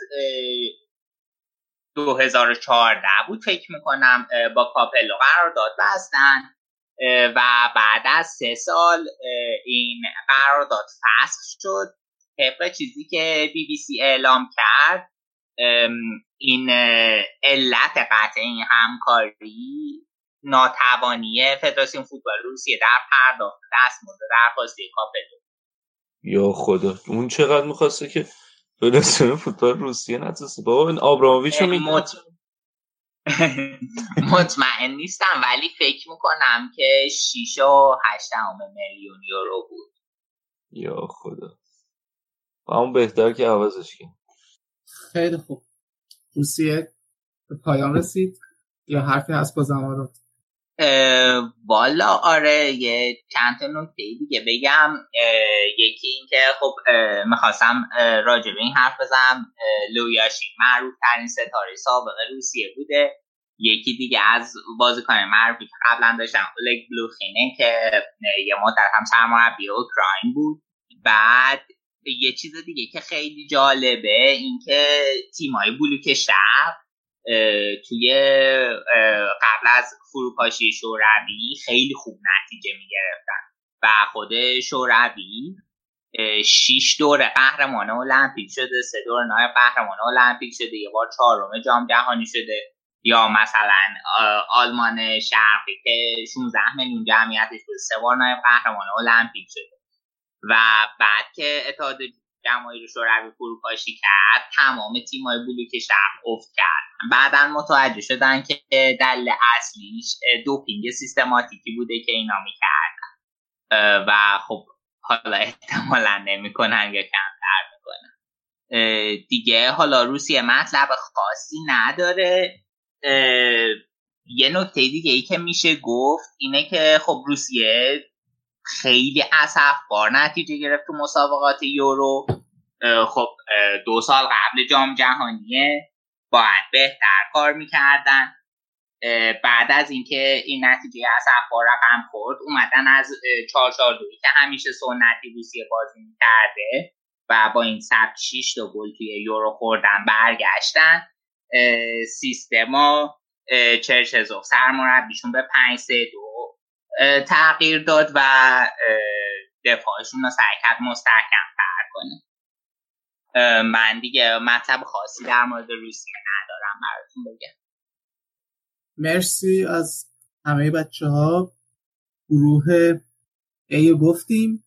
2014 بود فکر می‌کنم با کاپلو قرار داد بستن و بعد از سه سال این قرارداد فسخ شد. طبق چیزی که بی بی سی اعلام کرد این علت قطع این همکاری ناتوانی فدراسیون فوتبال روسیه در پرداخت دستمزد درخواستی کاپلو. یا خدا اون چقدر می‌خواسته که فدراسیون فوتبال روسیه نتونسته بابا این آبراموویچ رو مط... مطمئن نیستم ولی فکر می‌کنم که 6 و 8 میلیون یورو بود. یا خدا. و اون بهتر که عوضش کنیم خیلی خوب. روسیه به پایان رسید یا حرفی هست با زمارات والا آره یه چند تا نکته دیگه بگم. یکی اینکه خب می‌خواستم راجع به این حرف بزنم. لویاشین معروف ترین ستاره سابق روسیه بوده. یکی دیگه از بازیکن معروفی که قبلا داشتم اولگ بلوخینه که یه مدت هم سرمربی اوکراین بود. بعد یه چیز دیگه که خیلی جالبه اینکه تیمای بلوک شهر توی قبل از فروپاشی شوروی خیلی خوب نتیجه می‌گرفتن و خود شوروی شیش دور قهرمان المپیک شده سه دور نایب قهرمان المپیک شده یه بار چهارم جام جهانی شده. یا مثلا آلمان شرقی که 16 میلیون جمعیتش بود سه بار نایب قهرمان المپیک شده. و بعد که اتحاد جماهیر شوروی فروپاشی کرد تمام تیمای بلوک شرق افت کرد بعدا متوجه شدن که دل اصلیش دوپینگ سیستماتیکی بوده که اینا می‌کردن. و خب حالا احتمالا نمی‌کنن یا کمتر می‌کنن. دیگه حالا روسیه مطلب خاصی نداره. یه نکته دیگه ای که میشه گفت اینه که خب روسیه خیلی بار نتیجه گرفت تو مسابقات یورو. خب دو سال قبل جام جهانیه. باید بهتر کار می‌کردن. بعد از اینکه این نتیجه بار رقم خورد اومدن از چهار که همیشه سنتی روسیه بازی می‌کرده و با این سبت 6 تا گل توی یورو خوردن برگشتن. سیستما چرچزوف سرمربیشون به 5 3 2 تغییر داد و دفاعشون رو کرد مستحکم تر کنه من دیگه مطلب خاصی در مورد روسیه ندارم براتون بگم. مرسی از همه بچه ها گروه ای گفتیم.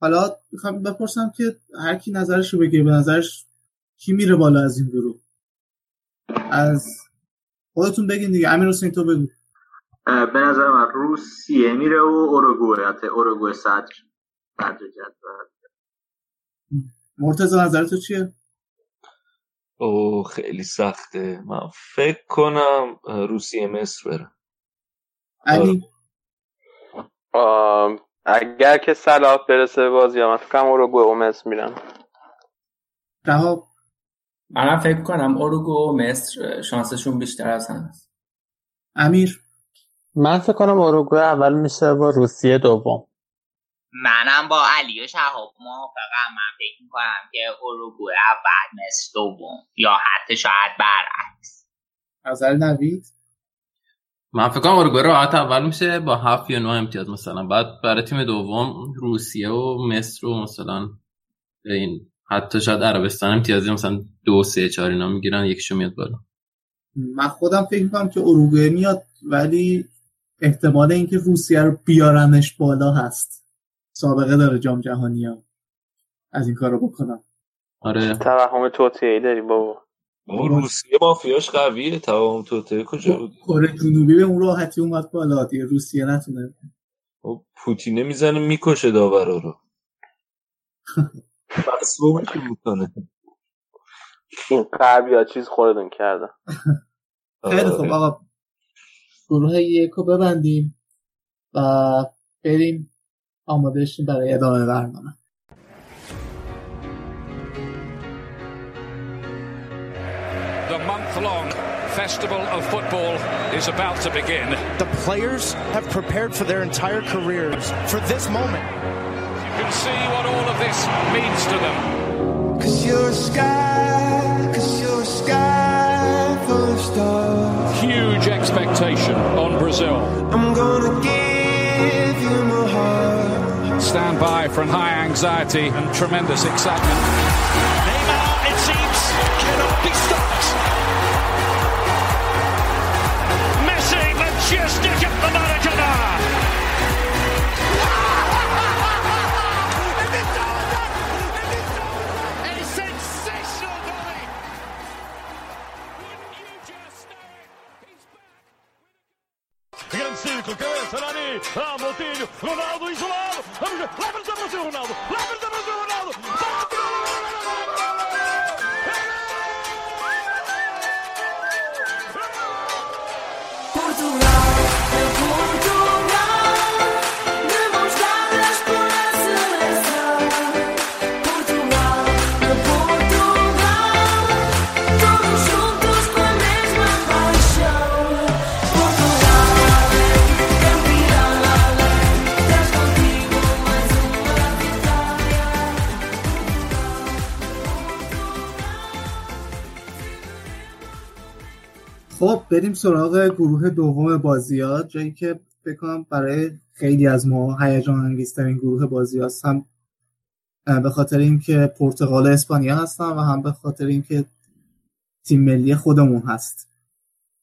حالا می‌خوام بپرسم که هر کی نظرش رو بگه به نظرش کی میره بالا از این گروه؟ از خودتون بگین دیگه. امیر حسین تو بگو. به نظر من روسیه میره و اوروگوئه حتی اوروگوئه صدر صدر جدول. مرتضی نظر تو چیه؟ او خیلی سخته. من فکر کنم روسیه مصر بره. علی؟ اگر که صلاح برسه بازی من فکر کنم اوروگوئه و مصر میرن. رها؟ منم فکر کنم اوروگو و مصر شانسشون بیشتر از امیر؟ من فکر کنم اوروگوئه اول میشه با روسیه دوم. منم با علی و شهاب. موافقم من فکر می‌کنم که اوروگوئه اول مصر دوم یا حتی شاید برعکس. نظر نوید؟ من فکر کنم اوروگوئه راحت اول میشه با هفت یا نه امتیاز مثلا. بعد برای تیم دوم روسیه و مصر و مثلا این حتی شاید عربستان امتیازی مثلا دو سه چهار اینا می‌گیرن یکیشو میاد بالا. من خودم فکر می‌کنم که اروگوئه میاد ولی احتمال اینکه روسیه رو بیارنش بالا هست. سابقه داره جام جهانی ها از این کار رو بکنم. آره. توهم توطئه‌ای داری بابا. اون روسیه مافیاش قویه. توهم توطئه کجا بود؟ کره جنوبی به اون راحتی اومد بالا. دیگه روسیه نتونه. پوتینه می‌زنه می‌کشه داورا رو. مصبوم می‌کنه؟ این قربی ها چیز خوردون کردن. خیلی خوب. آقا گروه یکو ببندیم و بریم آماده شیم برای ادامه برنامه The month-long festival of football is about to begin. The players have prepared for their entire careers for this moment. You can see what all of this means to them. Cause you're a sky, cause you're a sky full of stars. Huge expectation on Brazil. I'm gonna give you my heart. Stand by for an high anxiety and tremendous excitement. Ronaldo isolado, vamos ver, leva-nos a Brasil, Ronaldo, leva-nos a Brasil, Ronaldo, بریم سراغ گروه دوم بازی ها جایی که فکر برای خیلی از ما هیجان انگیزترین گروه بازی هست هم به خاطر اینکه پرتغال و اسپانیا هستن و هم به خاطر اینکه تیم ملی خودمون هست.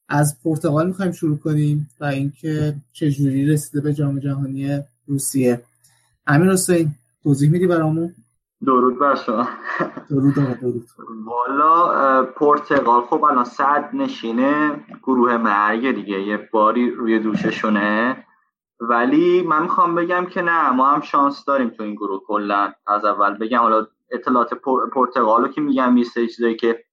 از پرتغال می‌خوایم شروع کنیم و اینکه چجوری رسیده به جام جهانی روسیه. امیر حسین توضیح میدی برامون؟ درود بر شما. درود والا پرتغال. خب الان صد نشینه گروه مرگ دیگه. یه باری روی دوششونه. ولی من می‌خوام بگم که نه ما هم شانس داریم تو این گروه کلا. از اول بگم حالا اطلاعات پر- پرتغالو که میگم سری چیزایی که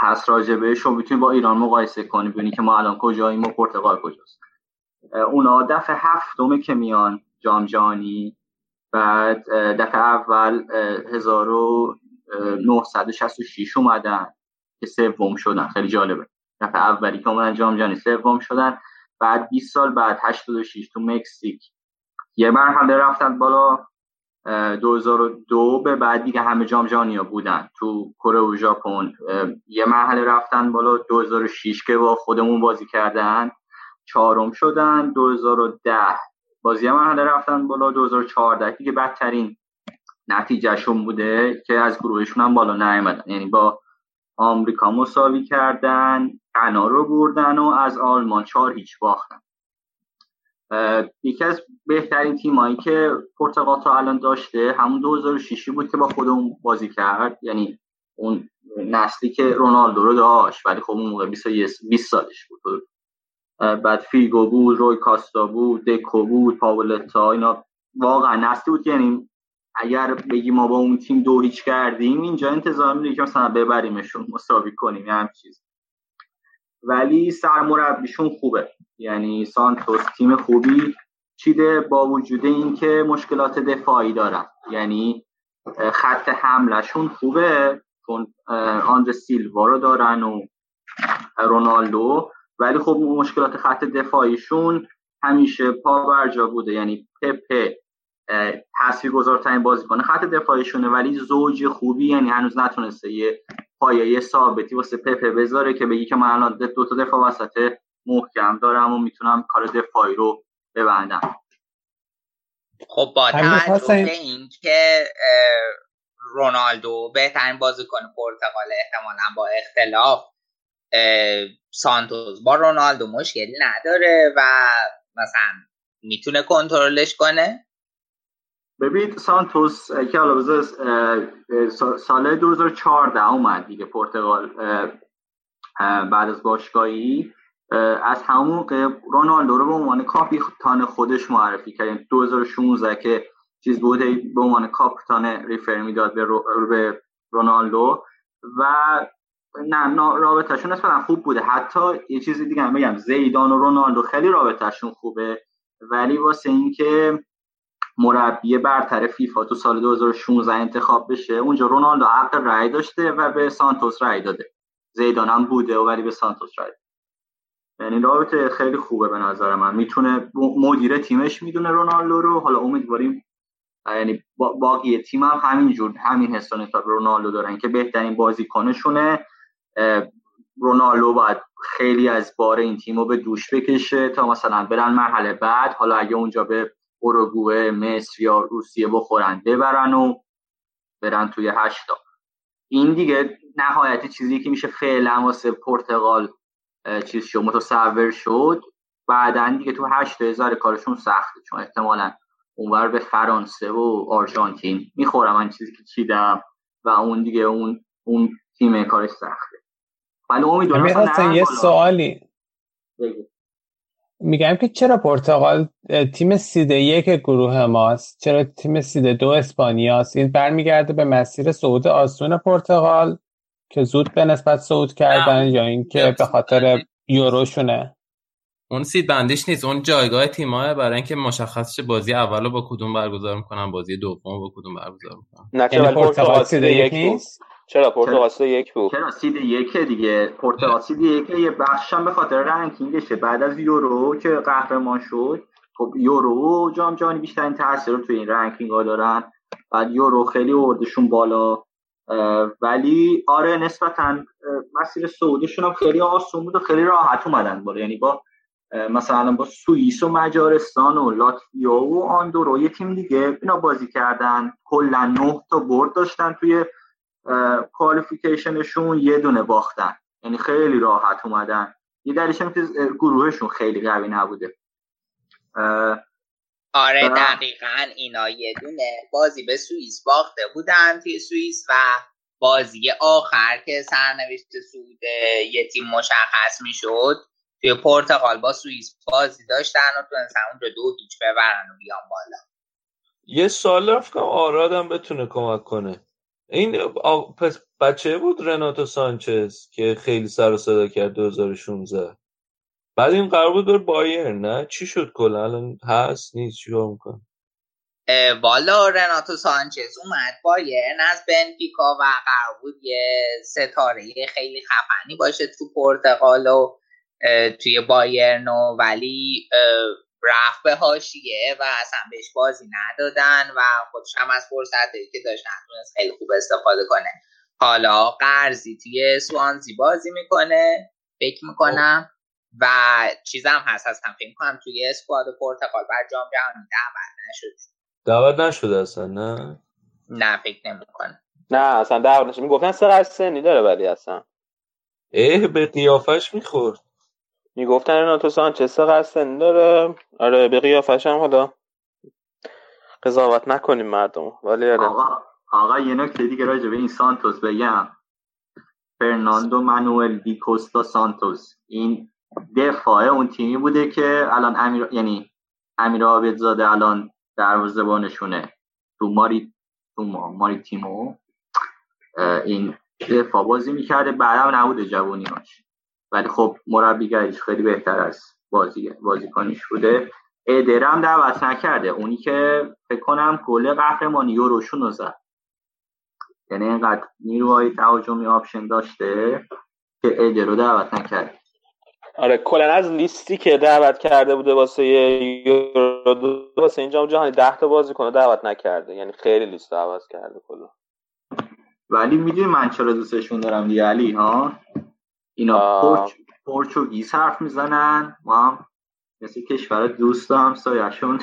هست راجع بهش رو می‌تونی با ایران مقایسه کنی. ببینی که ما الان کجاییم و پرتغال کجاست. اونا دفعه هفتمه که میان جام جهانی بعد دفعه اول اه، 1966 اومدن که سوم شدن. خیلی جالبه. دفعه اولی که اومدن جام جهانی سوم شدن. بعد 20 سال بعد 86 تو مکزیک. یه مرحله رفتن بالا اه، 2002 به بعد دیگه همه جام جهانی ها بودن. تو کره و ژاپن یه مرحله رفتن بالا 2006 که با خودمون بازی کردن چهارم شدن. 2010 بازی مرحله رفتن بالا 2014 دیگه بدترین نتیجهشون بوده که از گروهشون هم بالا نیومدن. یعنی با آمریکا مساوی کردن غنا رو بردن و از آلمان چهار هیچ باختن. یکی از بهترین تیمایی که پرتغال تا الان داشته همون 2006 بود که با خودمون بازی کرد. یعنی اون نسلی که رونالدو رو داشت ولی خب اون موقع 21 20 سالش بود. بعد فیگو بود روی کاستا بود دکو بود پاولتا اینا واقعا نسلی بود. یعنی اگر بگی ما با اون تیم دو هیچ کردیم اینجا انتظار میره که مثلا ببریمشون مساوی کنیم یا هم چیز. ولی سرمربیشون خوبه. یعنی سانتوس تیم خوبی چیده با وجود اینکه مشکلات دفاعی دارن. یعنی خط حملشون خوبه چون آندر سیلوا رو دارن و رونالدو. ولی خب مشکلات خط دفاعیشون همیشه پا برجا بوده یعنی پپه اه، تاثیرگذارترین بازیکن خط دفاعیشونه ولی زوج خوبی یعنی هنوز نتونسته یه پایه ثابتی واسه پپه بذاره که بگی که من الان دو تا دفاع وسط محکم دارم و می‌تونم کار دفاعی رو ببندم خب با توجه. به اینکه اه، رونالدو بهترین بازیکن پرتغال احتمالا با اختلاف سانتوس با رونالدو مشکلی نداره و مثلا می‌تونه کنترلش کنه؟ ببین سانتوس که حالا سال 2014 اومد دیگه پرتغال بعد از باشگاهی. اه، از همون موقع رونالدو رو به عنوان کاپیتان خودش معرفی کرد. یعنی 2016 که چیز بود هی به عنوان کاپیتان ریفر می‌داد به رونالدو. و نه نه، رابطهشون نسبتا خوب بوده. حتی یه چیزی دیگه هم بگم زیدان و رونالدو خیلی رابطهشون خوبه. ولی واسه اینکه مربی برتر فیفا تو سال 2016 انتخاب بشه اونجا رونالدو حق رأی داشته و به سانتوس رأی داده. زیدان هم بوده ولی به سانتوس رأی. یعنی رابطه خیلی خوبه به نظر من. می‌تونه مدیر تیمش می‌دونه رونالدو رو. حالا امیدواریم یعنی با- باقی تیم هم همین حس و نسبت به رونالدو دارن که بهترین بازیکنشونه. رونالدو باید خیلی از بار این تیم رو به دوش بکشه تا مثلا برن مرحله بعد. حالا اگه اونجا به اوروگوئه مصر یا روسیه بخورن ببرن و برن توی هشتا این دیگه نهایت چیزی که میشه فعلا واسه پرتغال چیز شد متصور شد. بعدا دیگه تو هشت هزار کارشون سخته چون احتمالا اونور به فرانسه و آرژانتین می‌خورم من چیزی که چیدم و اون دیگه اون اون تیم کارش سخته. ولی نرن یه. سوالی. میگم که چرا پرتغال تیم سید یک گروه ماست؟ چرا تیم سید دو اسپانیاست؟ این برمیگرده به مسیر صعود آسون پرتغال که زود به نسبت صعود کردن یا اینکه به خاطر یوروشونه. اون سید بندیش نیست. اون جایگاه تیماه برای اینکه مشخص بازی اولو با کدوم برگزار می‌کنن بازی دوم با کدوم برگزار می‌کنن. نه یعنی پرتغال سید یک نیست؟ چرا؟ پرتغال سید یک بود. چرا سید یک دیگه؟ پرتغال سید یک یه بخش هم به خاطر رنکینگشه. بعد از یورو که قهرمان شد خب یورو جام جهانی بیشترین تاثیر رو توی این رنکینگ ها دارن. بعد یورو خیلی اوردشون بالا. ولی آره نسبتا مسیر سعودیشون هم خیلی آسون بود و خیلی راحت اومدن بالا. یعنی با مثلا با سوئیس و مجارستان و لاتویا و آندورا یه تیم دیگه اینا بازی کردن. کلا نه تا برد داشتن توی کوالیفیکیشنشون یه دونه باختن. یعنی خیلی راحت اومدن. یه دلیلش که گروهشون خیلی قوی نبوده. آره دقیقا اینا یه دونه بازی به سوئیس باخته بودن توی سوئیس و بازی آخر که سرنوشت سود یه تیم مشخص می‌شد توی پرتغال با سوئیس بازی داشتن و تونستن اونجا دو هیچ ببرن و بیان بالا. یه سال رفتم آرادم بتونه کمک کنه. این پس بچه بود رناتو سانچز که خیلی سر و صدا کرد 2016 بعد این قرار بود بر بایر نه؟ چی شد کلا؟ الان هست؟ نیست؟ چیکار می‌کنه؟ والا رناتو سانچز اومد بایرن از بنفیکا و قرار بود یه ستاره خیلی خفنی باشه تو پرتغال و توی بایرن و ولی رفت به هاشیه و اصلا بهش بازی ندادن و خودش هم از فرصتی که داشت نتونست خیلی خوب استفاده کنه. حالا قرضی توی سوانزی بازی می‌کنه فکر می‌کنم. و چیزم هست هستم فکر کنم توی اسکواد پرتغال بر جام جهانی دعوت نشده. دعوت نشده اصلا نه؟ نه فکر نمی‌کنه نه اصلا دعوت نشده. می‌گفتن سه سنی داره ولی اصلا. اه به قیافش می‌خورد. می‌گفتن رناتو سانچز چه سنی داره. آره به قیافش هم حالا قضاوت نکنیم مردم ولی آره. آقا آقا یه نکته دیگه راجع به این سانتوس بگم. فرناندو مانوئل دی کوستا سانتوس. این دفاع اون تیمی بوده که الان امیر یعنی امیر عابدزاده الان دروازه‌بانشونه. تو ماری تو ماری تیمو این دفاع بازی می‌کرده. بعدم نبوده جوونیاش ولی خب مربیگریش خیلی بهتر از بازی بازیکنیش بوده. ادرم دعوت نکرده. اونی که فکر کنم کل قهرمانی یوروشون رو زد. یعنی اینقدر نیروهای تهاجمی آپشن داشته که ادر رو دعوت نکرده. آره کلا از لیستی که دعوت کرده بوده واسه یورو واسه این جام جهانی 10 تا بازیکن دعوت نکرده. یعنی خیلی لیست عوض کرده کلا. ولی می‌دونی من چرا دوستشون دارم دیگه علی ها؟ اینا پرچ پرچوگیز حرف می‌زنن. ما هم مثل کشور دوست هم سایشون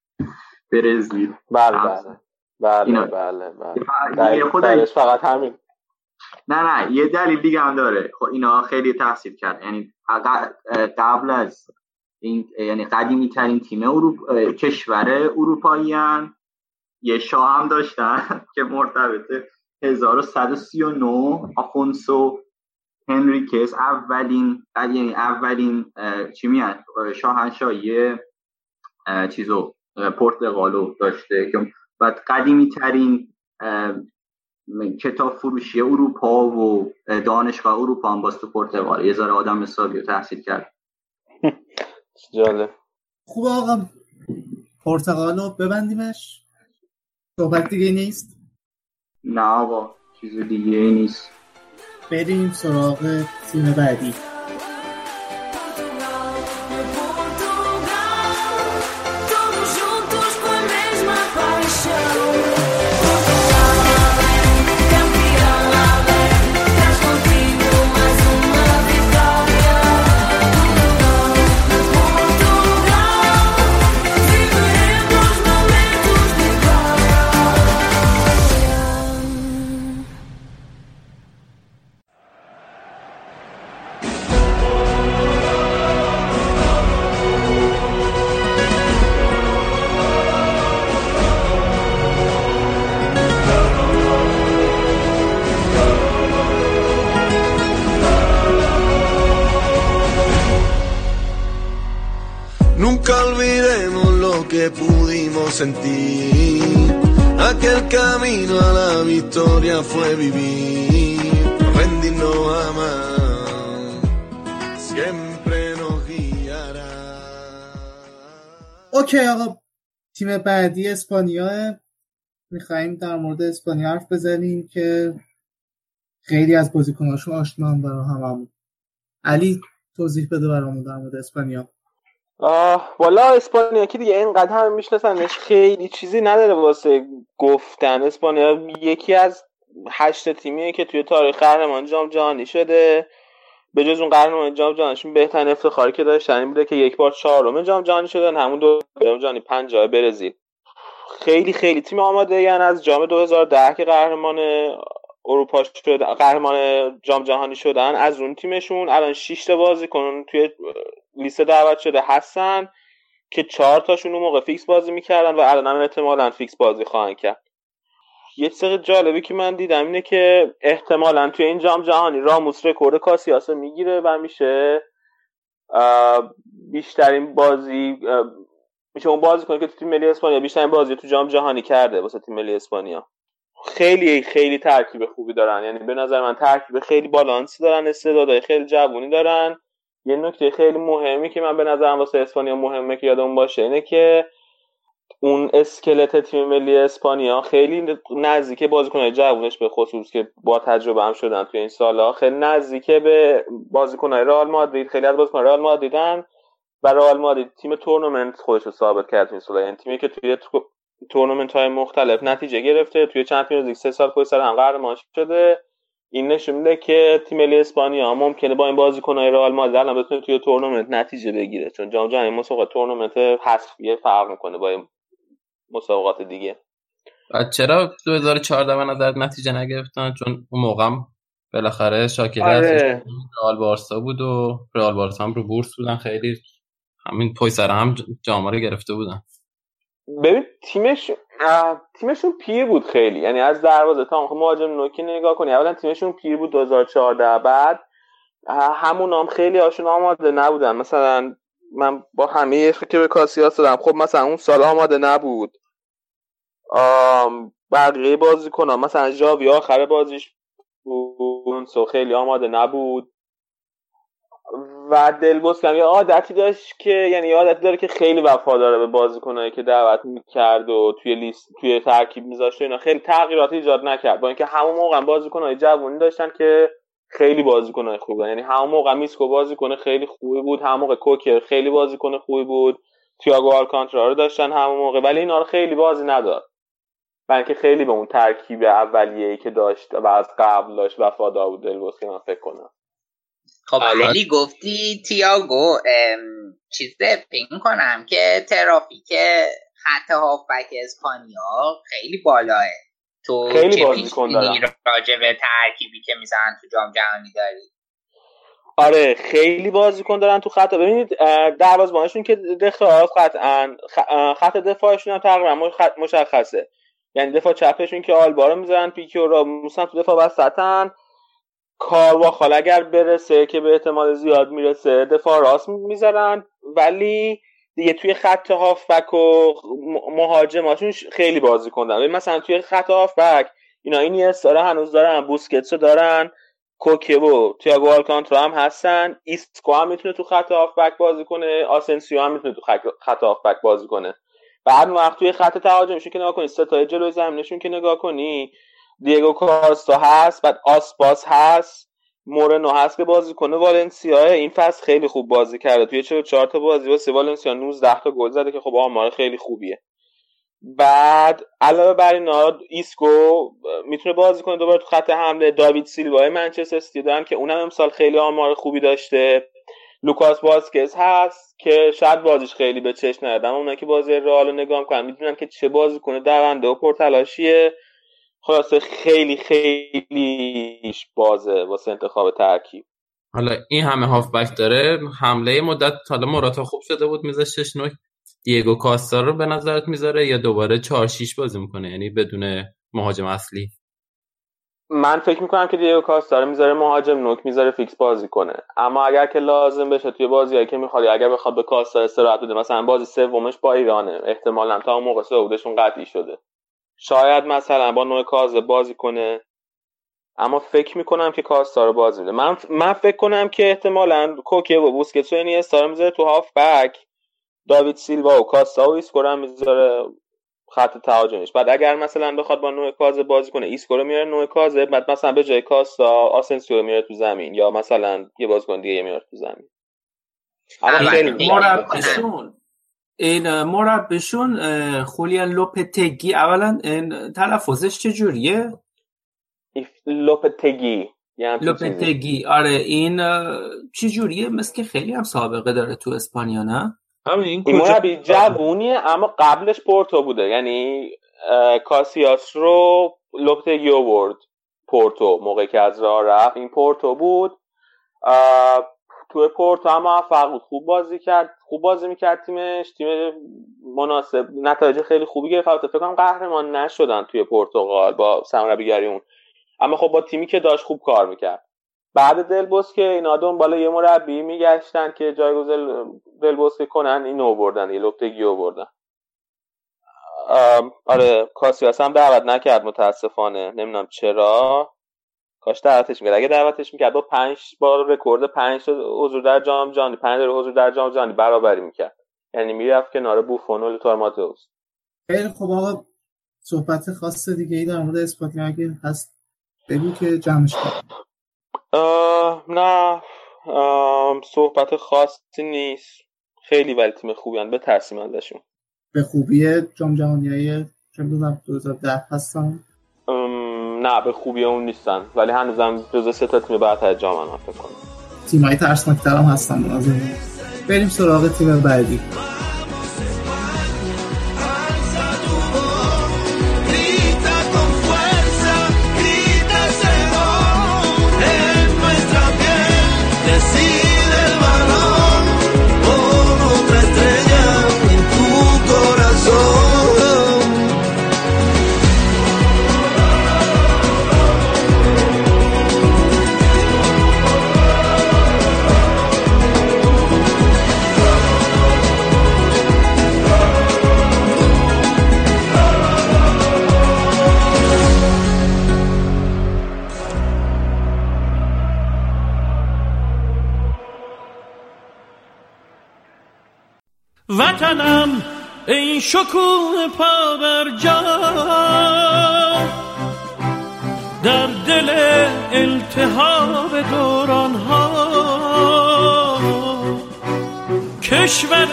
برزیل. بله بله. بله بله بله. بله فقط همین. نه نه یه دلیل دیگه هم داره. خب اینا خیلی تحصیل کرد. یعنی قبل از این یعنی قدیمی ترین تیم اروپ... کشور اروپایی هم یه شاه هم داشتن که مرتبطه 1139 آفونسو هنریکس اولین یعنی اولین چی میاد؟ شاهنشاهی چیزو پرتغالو داشته که بعد قدیمی ترین کتاب فروشی اروپا و دانشگاه اروپا هم باست تو پرتغال. یه ذره آدم حسابی رو تحصیل کرد. جالب. خوب آقا. پرتغال رو ببندیمش. صحبت دیگه نیست؟ نه آقا چیز دیگه نیست. بریم سراغ تیم بعدی. Sentir. Aquel camino a la victoria fue vivir, rendirnos jamás. Siempre nos guiará. اوکی آقا تیم بعدی اسپانیا میخواییم در مورد اسپانیا حرف بزنیم که خیلی از بازیکناشون آشنا برای هممون علی توضیح بده برامون در مورد اسپانیا والا اسپانیا که دیگه اینقدر همه میشناسنش خیلی چیزی نداره واسه گفتن. اسپانیا یکی از هشت تیمیه که توی تاریخ قهرمان جام جهانی شده. به جز اون قهرمان جام جهانیشون بهترین افتخاری که داشتن این بوده که یک بار چهارم جام جهانی شدن. همون دو جام جهانی پنج جای برزیل. خیلی خیلی تیم آماده یعنی از جام 2010 که قهرمان اروپا شد قهرمان جام جهانی شدن از اون تیمشون الان 6 تا بازیکن توی لیست دعوت شده هستن که چهار تاشون اون موقع فیکس بازی می‌کردن و الان هم احتمالا فیکس بازی خواهند کرد. یه چیز جالبی که من دیدم اینه که احتمالا توی این جام جهانی راموس رکورد کاسیاسو می‌گیره و میشه بیشترین بازی میشه اون بازیکنه که تو تیم ملی اسپانیا بیشترین بازی تو جام جهانی کرده واسه تیم ملی اسپانیا. خیلی خیلی ترکیب خوبی دارن. یعنی به نظر من ترکیب خیلی بالانسی دارن استعدادهای خیلی جوونی دارن. یه نکته خیلی مهمی که من به نظرم واسه اسپانیا مهمه که یادمون باشه اینه که اون اسکلت تیم ملی اسپانیا خیلی نزدیک بازیکنهای جوونش به خصوص که با تجربه هم شدن توی این سالها خیلی نزدیک به بازیکنهای رئال مادرید. خیلی از بازیکنهای رئال مادریدن و رئال مادرید تیم تورنمنت خودش رو ثابت کرد این سال یعنی تیمی که توی تورنمنت های مختلف نتیجه گرفته. توی چمپیونز لیگ سه سال پشت سر هم قهرمان شده. این نشون میده که تیم ملی اسپانیا ممکنه با این بازیکن‌های رئال مادرید الان بتونه توی تورنمنت نتیجه بگیره. چون جام جهانی مسابقات تورنمنت حذفیه فرق می‌کنه با این مسابقات دیگه. چرا 2014 به نظر نتیجه نگرفتن؟ چون اون موقع بالاخره شاکله آره. رئال بارسا بود و رئال بارسا هم رو بورس بودن. خیلی همین پای سر هم جام رو گرفته بودن. ببین تیمش تیمشون پیر بود خیلی. یعنی از دروازه تا مهاجم نوکی نگاه کنی اولا تیمشون پیر بود 2014 بعد همون هم خیلی هاشون آماده نبودن. مثلا من با همه که به کاسیاس دادم خب مثلا اون سال آماده نبود. بقیه بازی کنم مثلا جاوی آخر بازیش بود خیلی آماده نبود. و دلبوس هم یه عادتی داشت که یعنی عادتی داره که خیلی وفاداره به بازیکنایی که دعوت می‌کرد و توی لیست توی ترکیب میذاشت اینا. خیلی تغییراتی ایجاد نکرد. با اینکه همون موقع بازیکنای جوونی داشتن که خیلی بازیکنای خوبی یعنی همون موقع میسکو بازیکن خیلی خوبی بود همون موقع کوکر خیلی بازیکن خوبی بود تییاگو آلکانترا رو داشتن همون موقع ولی اینا رو خیلی بازی نداد. بلکه خیلی به اون ترکیب اولیه‌ای که داشت و از قبل داشت وفادار بود دلبوس من فکر کنم. خب علی گفتی تیاگو چیزه فکر کنم که ترافیک خط هافبک اسپانیا خیلی بالاه. تو خیلی چه بازی. راجع به ترکیبی که می‌زنن تو جام جهانی داری؟ آره خیلی بازیکن دارن تو خط. ببینید دروازه‌بانشون که دفاع قطعا خ- اه، خط دفاعشون هم تقریبا مش- مشخصه. یعنی دفاع چپشون که آلبا رو می‌زنن پیکی و راموس هم تو دفاع وسطن. کارواخال اگر برسه که به احتمال زیاد می‌رسه دفاع راست می‌ذارن. ولی دیگه توی خط هافبک و مهاجماشون خیلی بازیکن دارن. مثلا توی خط هافبک اینا اینیستا هنوز دارن بوسکتسو دارن کوکه و تییاگو آلکانترا هم هستن. ایسکو هم می‌تونه تو خط هافبک بازی کنه آسنسیو هم می‌تونه تو خط- خط هافبک بازی کنه. بعد وقتی توی خط تهاجمشون که نگاه کنی سه تای جلوی زمینشون که نگاه کنی دیگو کاستا هست بعد آسپاس هست مورنو هست که بازیکن والنسیا این فصل خیلی خوب بازی کرده. توی 44 تا بازی واسه والنسیا 19 تا گل زده که خب آمار خیلی خوبیه. بعد علاوه بر اینا ایسکو می‌تونه بازی کنه دوباره تو خط حمله. داوید سیلوا منچستر سیتی دارن که اونم امسال خیلی آمار خوبی داشته. لوکاس واسکز هست که شاید بازیش خیلی به چشم نیاد اما اونایی که بازی رئال رو نگاه می‌کنن می‌دونن که چه بازیکن دونده و پرتلاشیه. خلاصه خیلی دستش بازه واسه انتخاب ترکیب. حالا این همه هافبک داره حمله مدت حالا موراتا خوب شده بود میذاشتش نوک. دیگو کاستا رو به نظرت می‌ذاره یا دوباره 4 6 بازی می‌کنه؟ یعنی بدون مهاجم اصلی؟ من فکر می‌کنم که دیگو کاست داره می‌ذاره مهاجم نوک می‌ذاره فیکس بازی کنه. اما اگر که لازم بشه توی بازی که می‌خواد اگر بخواد به کاستار استراحت بده مثلا بازی سومش با ایرانه احتمالا تا اون موقع سعودشون قطعی شده. شاید مثلا با نوع کازه بازی کنه اما فکر می‌کنم که کاستا رو بازی میده. من من فکر کنم که احتمالا کوکه و بوسکتس و اینیستا رو می‌ذاره تو هاف بک. داوید سیلوا و کاستا و ایسکو هم می‌ذاره خط تهاجمیش. بعد اگر مثلا بخواد با نوک کاذب بازی کنه ایسکو رو میاره نوک کاذب بعد مثلا به جای کاستا آسنسیو رو میاره تو زمین یا مثلا یه بازیکن دیگه میاره تو زمین. مربیشون این مربیشون خولیان لوپتگی اولا این تلفظش چجوریه؟ لوپتگی لوپتگی آره این چجوریه؟ مثل که خیلی هم سابقه داره تو اسپانیا نه؟ همین این مربی جوونیه اما قبلش پورتو بوده. یعنی کاسیاس رو لوپتگی آورد پورتو موقعی که از راه رفت. این پورتو بود تو پورتو هم موفق بود. خوب بازی کرد. خوب بازی می‌کرد تیمش. تیم مناسب نتایج خیلی خوبی گرفت. فکر کنم قهرمان نشدن توی پرتغال با سرمربیگری اون اما خب با تیمی که داشت خوب کار می‌کرد. بعد دل بوسکه اینا دنبال یه مربی میگشتن که جایگزین دل بوسکه کنن اینو بردن یه لوپتگیو بردن آره کاسیاس هم دعوت نکرد متاسفانه. نمی‌دونم چرا. کاش دعوتش می‌کرد اگه دعوتش می‌کرد با پنج بار رکورد پنج حضور در جام جهانی پنج حضور در جام جهانی برابری می‌کرد. یعنی می‌رفت کنار بوفون و لوتار ماتئوس خیلی خب آقا صحبت خاص دیگه ای در مورد اسپاتیون اگه هست بگو که جمعش کنم نه. صحبت خاصی نیست. خیلی ولی تیم خوبی هن بترسیم ازشون. به خوبی جام جهانی های چه می‌دونم 2010 هستن. نه به خوبی اون نیستن. ولی هنوزم جز سه تا تیم برتر جام فکر کنم. تیمای ترسناکتر هم هستن بریم سراغ تیم بعدی. ای شکوه پا بر جا در دل التهاب دوران ها کشور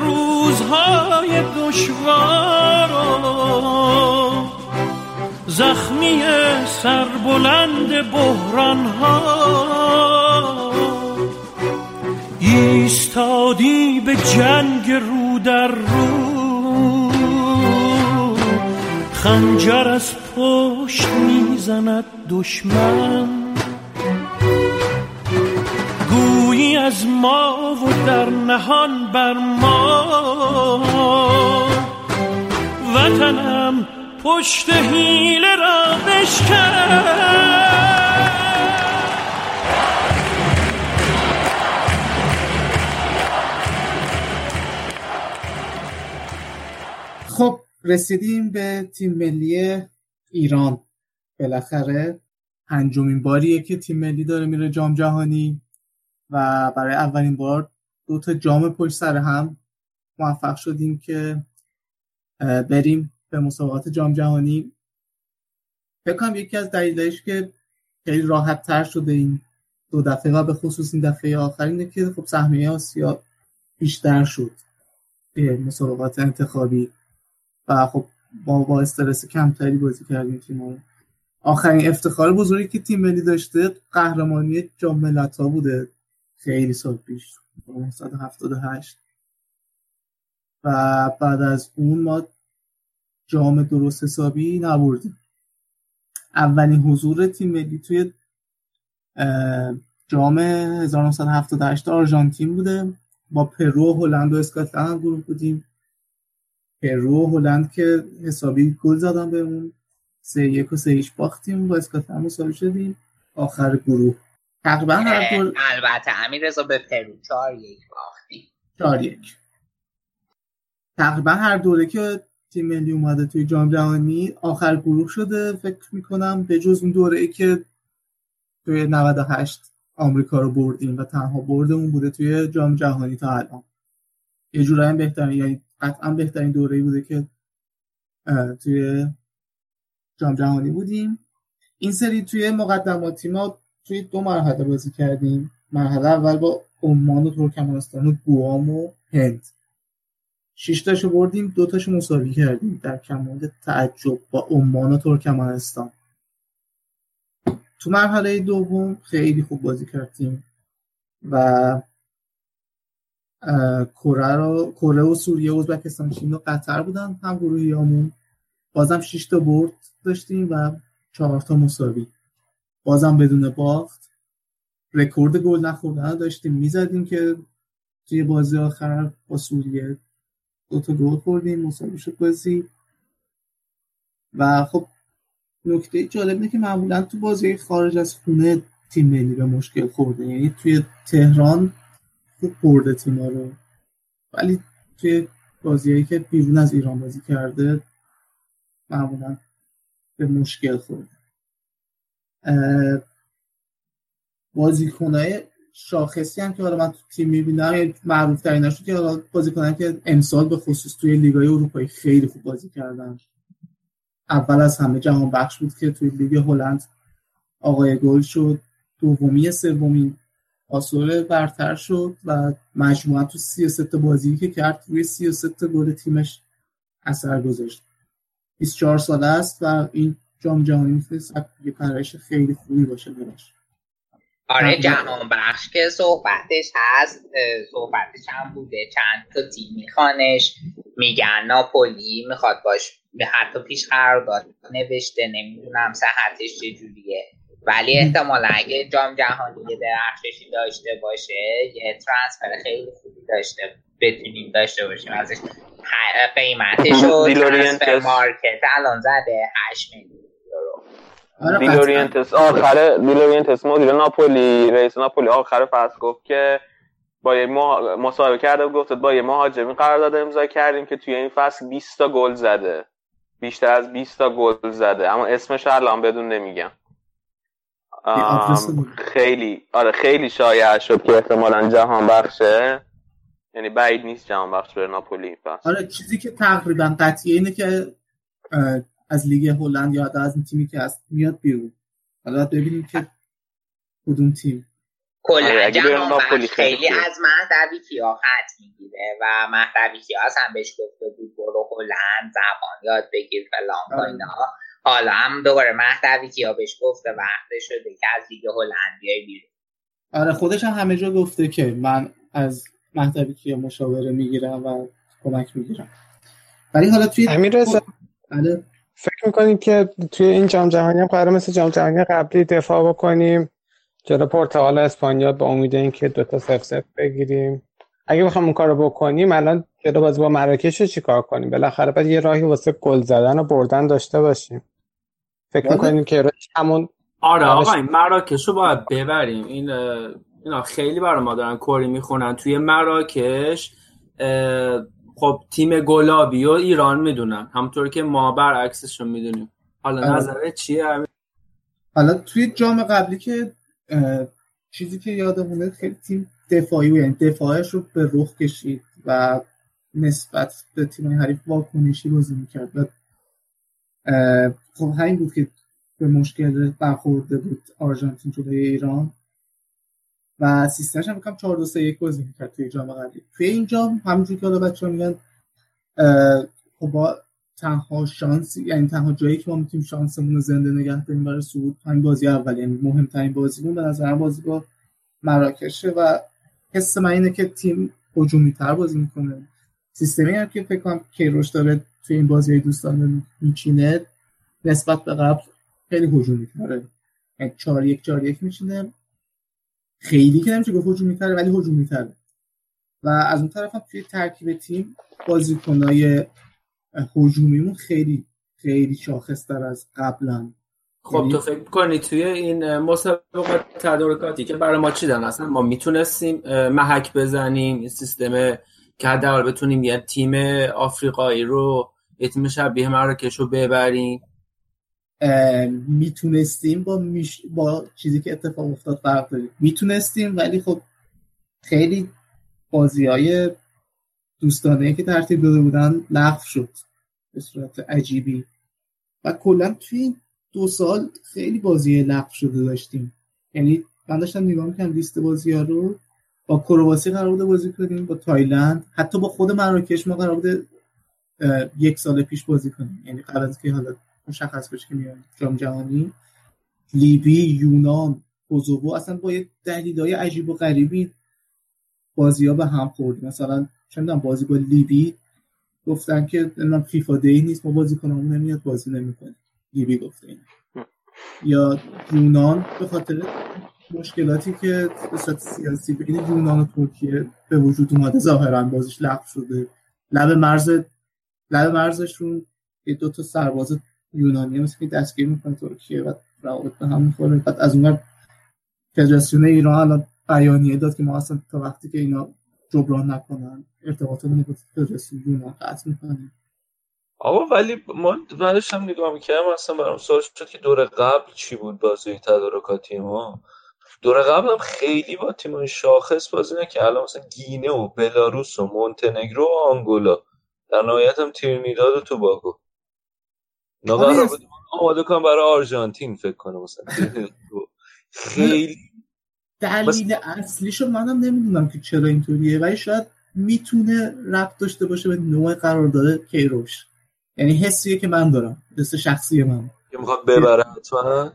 روزهای دشوار زخمی سربلند بحران ها ایستادی به جنگ رو در رو. خنجر از پشت می‌زند دشمن. گویی از ما و در نهان بر ما. وطنم پشت حیله را بشکن. رسیدیم به تیم ملی ایران. بالاخره پنجمین باریه که تیم ملی داره میره جام جهانی و برای اولین بار دو تا جام پشت سر هم موفق شدیم که بریم به مسابقات جام جهانی. فکر یکی از دلیلش که خیلی راحت تر شده این دو دفعه و به خصوص این دفعه آخرینه که خب سهمیه آسیا بیشتر شد مسابقات انتخابی. و خب با با استرس کمتری بازی کردیم تیم آخرین افتخار بزرگی که تیم ملی داشته قهرمانی جام ملت‌ها بوده. خیلی سال پیش 1978 و بعد از اون ما جام درست حسابی نبردیم. اولین حضور تیم ملی توی جام 1978 آرژانتین بوده. با پرو هلند و اسکاتلند گروه بودیم. پرو و هلند که حسابی گل زدن بهمون سه یک و سه هیچ باختیم با اسکاتلند هم مساوی شدیم. آخر گروه. تقریبا هر دور البته امیر رضا به پرو. چهار یک باختیم. چهار یک. تقریبا هر دوره که تیم ملی اومده توی جام جهانی آخر گروه شده. فکر می‌کنم به جز اون دوره ای که توی 98 آمریکا رو بردیم و تنها بردمون بوده توی جام جهانی تا الان. یه جورایی بهترین یعنی قطعا بهترین دوره بوده که توی جام جهانی بودیم. این سری توی مقدماتی ما توی دو مرحله بازی کردیم. مرحله اول با عمان و ترکمنستان و گوام و هند. شش تاشو بردیم دو تاشو مساوی کردیم در کمال تعجب با عمان و ترکمنستان. تو مرحله دوم خیلی خوب بازی کردیم و کره رو کره و سوریه و ازبکستان چین و قطر بودن هم گروهیامون. بازم 6 تا برد داشتیم و 4 تا مساوی. بازم بدون باخت. رکورد گل نخوردن داشتیم. می‌زدیم که توی بازی آخر با سوریه دو تا گل خوردیم. مساوی شد بازی. و خب نکته جالب اینه که معمولا تو بازی خارج از خونه تیم ملی به مشکل خورده. یعنی توی تهران خوب برده تیما رو. ولی توی بازیهایی که بیرون از ایران بازی کرده معمولا به مشکل خورده. بازیکنهای شاخصی هم که حالا من تو تیم می‌بینم معروف ترین که حالا بازیکنان که امسال به خصوص توی لیگای اروپایی خیلی خوب بازی کردن. اول از همه جهان بخش بود که توی لیگ هلند آقای گل شد. دومی سومی آسور برتر شد و مجموعا تو 33 بازی که کرد روی 33 گل تیمش اثر گذاشت. 24 ساله است و این جام جهانی می‌تونه یه پرش خیلی خوبی باشه براش. آره جهان بخش که صحبتش هست صحبتش هم بوده. چند تا تیم میخوانش. میگن ناپولی می‌خواد باهاش حتی پیش قرارداد نوشته نمی‌دونم صحتش چجوریه. ولی احتمالا اگه جام جهانی یه درخششی داشته باشه یه transfer خیلی خوبی داشته بتونیم داشته باشیم. ازش قیمتش رو Transfermarkt الان زده 8 میلیون دی لورنتیس آخر دی لورنتیس مدیر ناپولی رئیس ناپولی. آخر فصل گفت که با یه مصاحبه کرده و گفت با یه مهاجمی قرارداد امضا کردیم که توی این فصل 20 تا گل زده. بیشتر از 20 تا گل زده. اما اسمش الان بدون نمیگم. خیلی آره خیلی شایع شد که احتمالا جهان بخشه. یعنی بعید نیست جهان بخش به ناپولی پس آره چیزی که تقریبا قطعیه اینه که از لیگ هلند یا از این تیمی که هست میاد بیرون. حالا ببینیم که کدوم تیم. کلا آره، جهان بخش. خیلی از مهدوی کیا خط می‌گیره و مهدوی کیا هم بهش گفته بود برو هلند زبان یاد بگیر فلان آره. اینا. حالا هم دوباره مهدوی کیا بهش گفته وقت شده که از لیگ هلند بیای بیرون. آره خودش هم همه جا گفته که من از مهدوی کیا مشاوره می‌گیرم و کمک می‌گیرم. ولی حالا توی امیر بله. فکر می‌کنیم که توی این جام جهانی هم قرار مثل جام جهانی قبلی دفاع بکنیم؟ جلو پرتغال و اسپانیا به امید اینکه دو تا سف سف بگیریم. اگه بخوام اون کارو بکنیم الان جلو بازی با مراکش رو چیکار کنیم؟ بالاخره باید یه راهی واسه گل زدن و بردن داشته باشیم. فکر می‌کنیم که همون آره آقا این مراکش رو باید ببریم. این اینا خیلی برای ما دارن کوری می‌خونن. توی مراکش خب تیم گلابی و ایران می‌دونن. همونطور که ما برعکسش رو می‌دونیم. حالا آره. نظره چیه؟ حالا توی جام قبلی که چیزی که یادمونه خیلی تیم دفاعی بود یعنی دفاعش رو به رخ کشید و نسبت به تیم حریف واکنشی بازی می‌کرد. و خب همین بود که به مشکل برخورده بود آرژانتین جلوی ایران. و سیستمش هم بکنم 4 2 3 1 بازی می‌کرد توی جام قبلی. توی این جام همونجوری که حالا بچه‌ها میگن خب تنها شانس یعنی تنها جایی که ما می‌تونیم شانسمون رو زنده نگه داریم برای صعود همین بازی اول یعنی مهمترین بازیمون به نظر بازی با مراکشه. و حس من اینه که تیم هجومی تر بازی می‌کنه. سیستمی هم که فکر کنم کیروش داره توی این بازی دوستان میچینه نسبت به قبل خیلی هجومی تره یعنی 4 1 4 1 میچینه خیلی که نمیشه گفت هجومی تره ولی هجومی تره و از اون طرف هم توی ترکیب تیم بازیکنای هجومیمون خیلی خیلی شاخص تر از قبلا خب یعنی- تو فکر کنی توی این مسابقات تدارکاتی که برای ما چیدن؟ اصلا ما می‌تونستیم محک بزنیم این سیستم که حداقل بتونیم یه تیم آفریقایی رو یه تیم شبیه مراکش رو ببریم. می‌تونستیم با میش... با چیزی که اتفاق افتاد فرق داریم می‌تونستیم ولی خب خیلی بازی های دوستانه که ترتیب داده بودن لغو شد به صورت عجیبی. و کلا توی این دو سال خیلی بازی لغو شده داشتیم. یعنی من داشتم نگاه می‌کنم لیست بازی ها رو با کرواسی قرار بوده بازی کنیم با تایلند حتی با خود مراکش ما قرار بوده یک سال پیش بازی کنیم. یعنی قبل از که حالا مشخص بشه که میایم جام جهانی لیبی یونان کوزوو اصلا با یه دلیلای عجیب و غریبی بازی ها به هم خورد مثلا چه بازی با لیبی گفتن که نمی‌دونم فیفا دی نیست ما بازی کنمون نمیاد بازی نمی‌کنه. لیبی گفته این یا یونان به خاطر مشکلاتی که به صورت سیاسی بین یونان و ترکیه به وجود اومده ظاهرا بازیش لغو شده. لب مرز لب مرزش رو یه دو تا سرباز یونانی مثل که دستگیر می‌کنه ترکیه و روابط به هم می‌خوره. بعد از اون فدراسیون ایران الان بیانیه داد که ما اصلا تا وقتی که اینا جبران نکنن ارتباطمون با فدراسیون یونان قطع می‌کنیم آقا ولی ما بعدش هم نگاه می‌کردم اصلا برام سوال شد که دور قبل چی بود بازی تدارکاتی ما؟ دور قبل هم خیلی با تیمای شاخص بازی نکرد. الان مثلا گینه و بلاروس و مونتنگرو و آنگولا. در نهایت هم ترینیداد و توباگو بود آماده کنم برای آرژانتین فکر کنم مثلا. خیلی دلیل اصلیشو منم نمی‌دونم که چرا اینطوریه ولی شاید می‌تونه ربط داشته باشه به نوع قرارداد کیروش. یعنی حسیه که من دارم حس شخصی من. که می‌خواد ببره حتما. آره،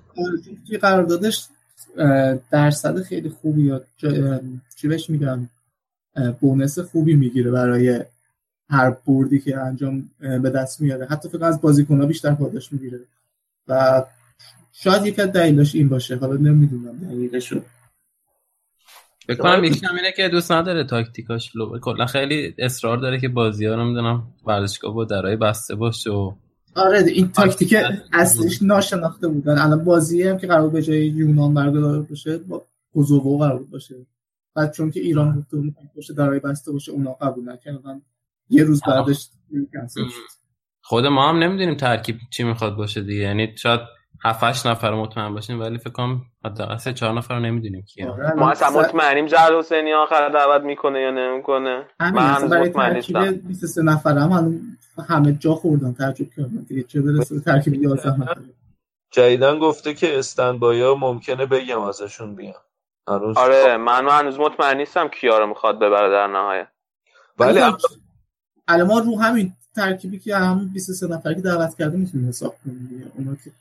توی قراردادش درصد خیلی خوبی یا چی بهش میگم بونس خوبی می‌گیره برای هر بردی که انجام به دست میاره. حتی فکر کنم از بازیکن‌ها بیشتر پاداش می‌گیره. و شاید یک از دلیلاش این باشه. حالا نمی‌دونم. دقیقشو فکر کنم یکی هم اینه که دوست نداره تاکتیکاش لو کلا خیلی اصرار داره که بازی ها رو می‌دونم ورزشگاه با درای بسته باشه و آره این تاکتیک اصلیش ناشناخته بودن الان بازی هم که قرار به جای یونان برگزار بشه با کوزوو قرار باشه. بعد چون که ایران گفته بود باشه درای بسته باشه اونا قبول نکردن. یه روز بعدش کنسل شد. خود ما هم نمی‌دونیم ترکیب چی می‌خواد باشه دیگه. یعنی شاید 7 8 نفر مطمئن باشیم ولی فکر کنم حداقل 3 4 نفر رو نمی‌دونیم کیه. آره، ما اصلا مطمئنیم جلال حسینی آخر دعوت می‌کنه یا نمی‌کنه. همین من اصلا هنوز برای مطمئن ترکیب نیستم. 23 نفر هم همه جا خوردن تعجب کردن دیگه. چه برسه به ترکیب 11 نفر؟ جدیدن گفته که استنبایا ممکنه بگم ازشون بیان. هنوز آره من هنوز مطمئن نیستم کیا رو می‌خواد ببره در نهایت. ولی الان ما رو همین ترکیبی که همون 23 نفری که دعوت کرده می‌تونیم حساب کنیم دیگه. اونا که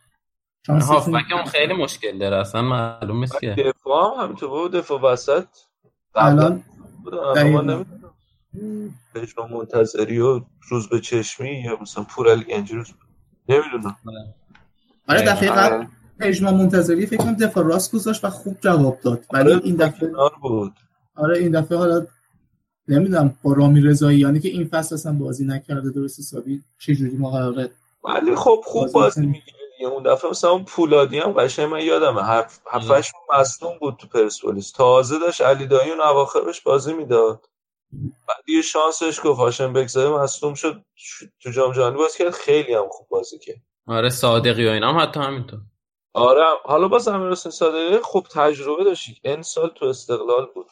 هافبک اون خیلی مشکل داره. اصلا معلوم نیست که. دفاع هم همینطور. بود دفاع وسط. الان پژمان منتظری و روز به چشمی یا مثلا پورل گنجی نمی‌دونم. آره دفعه قبل پژمان منتظری فکر کنم دفاع راست گذاشت و خوب جواب داد. ولی این دفعه بود. آره این دفعه حالا نمی‌دونم با رامی رضاییانی که این فصل اصلا بازی نکرده درست حسابی چجوری ما قراره ولی خب خوب بازی. می‌گیره اون دفعه مثلا اون پولادی هم قشنگ من یادمه. هفت هفتش مصدوم بود تو پرسپولیس. تازه داشت علی دایی اون اواخرش بازی می‌داد. بعد یه شانسش گفت هاشم بگذاره مصدوم شد. تو جام جهانی بازی کرد. خیلی هم خوب بازی کرد. آره صادقی و اینا هم حتی همینطور. آره حالا باز امیر حسین صادقی خوب تجربه داشت. این سال تو استقلال بود.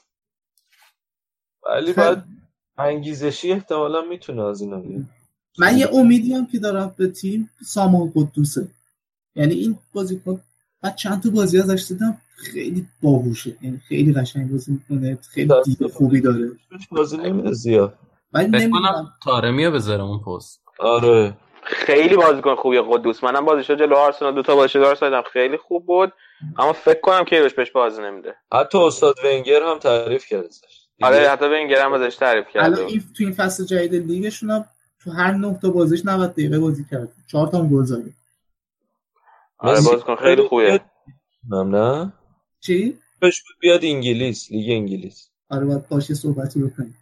ولی بعد انگیزشی احتمالا می‌تونه از اینا بیاد. من یه امیدی هم که دارم به تیم سامان قدوسه. یعنی این بازیکن بعد چند تا بازی ازش دیدم خیلی باهوشه. یعنی خیلی قشنگ بازی می‌کنه خیلی دید خوبی داره. بازی نمیده زیاد. ولی فکر نمی‌دونم. تارمی رو بذاره اون پست. آره. خیلی بازیکن خوبی قدوس. منم بازیشو جلو آرسنال دو تا بازیشو دارم دیدم. خیلی خوب بود. اما فکر کنم کیروش بهش بازی نمیده. حتی استاد ونگر هم تعریف کرد ازش. آره حتی به این هم ازش تعریف الان کرده این تو این فصل جدید لیگشون هم تو هر نه تا بازیش 90 دقیقه بازی کرد. چهار تا گل زده. آره بازیکن خیلی خوبه. نه چی؟ بهش بیاد انگلیس لیگ انگلیس. آره باید باشه صحبتی بکنیم.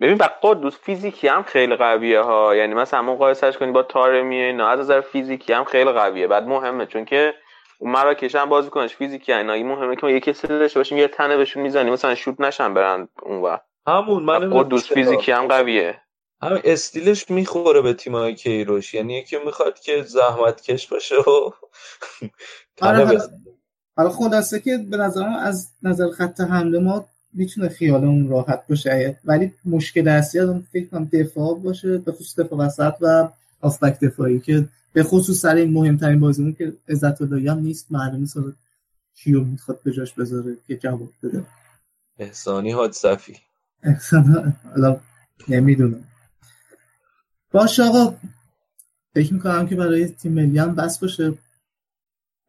ببین با قدوس فیزیکی هم خیلی قویه ها. یعنی مثلا مقایسش کنی با تارمیه نه از نظر فیزیکی هم خیلی قویه. بعد مهمه چون که مراکش هم بازی کنش فیزیکی اینا مهمه که ما یکی سه داشته باشیم یه تنه بهشون می‌زنیم. مثلا شوت نشن برن اون وقت همون من قدوس فیزیکی هم قویه. همین استیلش می‌خوره به تیمای کیروش. یعنی یکی می‌خواد که زحمت کش باشه و آره حالا خلاصه که به نظرم از نظر خط حمله ما می‌تونه خیالمون راحت باشه. ولی مشکل اصلی از فکر کنم دفاع باشه به خصوص دفاع وسط و آفبک دفاعی که به خصوص سر این مهمترین بازیمون که عزت اللهی هم نیست معلوم نیست کیو می‌خواد به جاش بذاره که جواب بده. احسانی حاد صفی احسان حالا نمی‌دونم. باشه آقا فکر می‌کنم که برای تیم ملی هم بس باشه.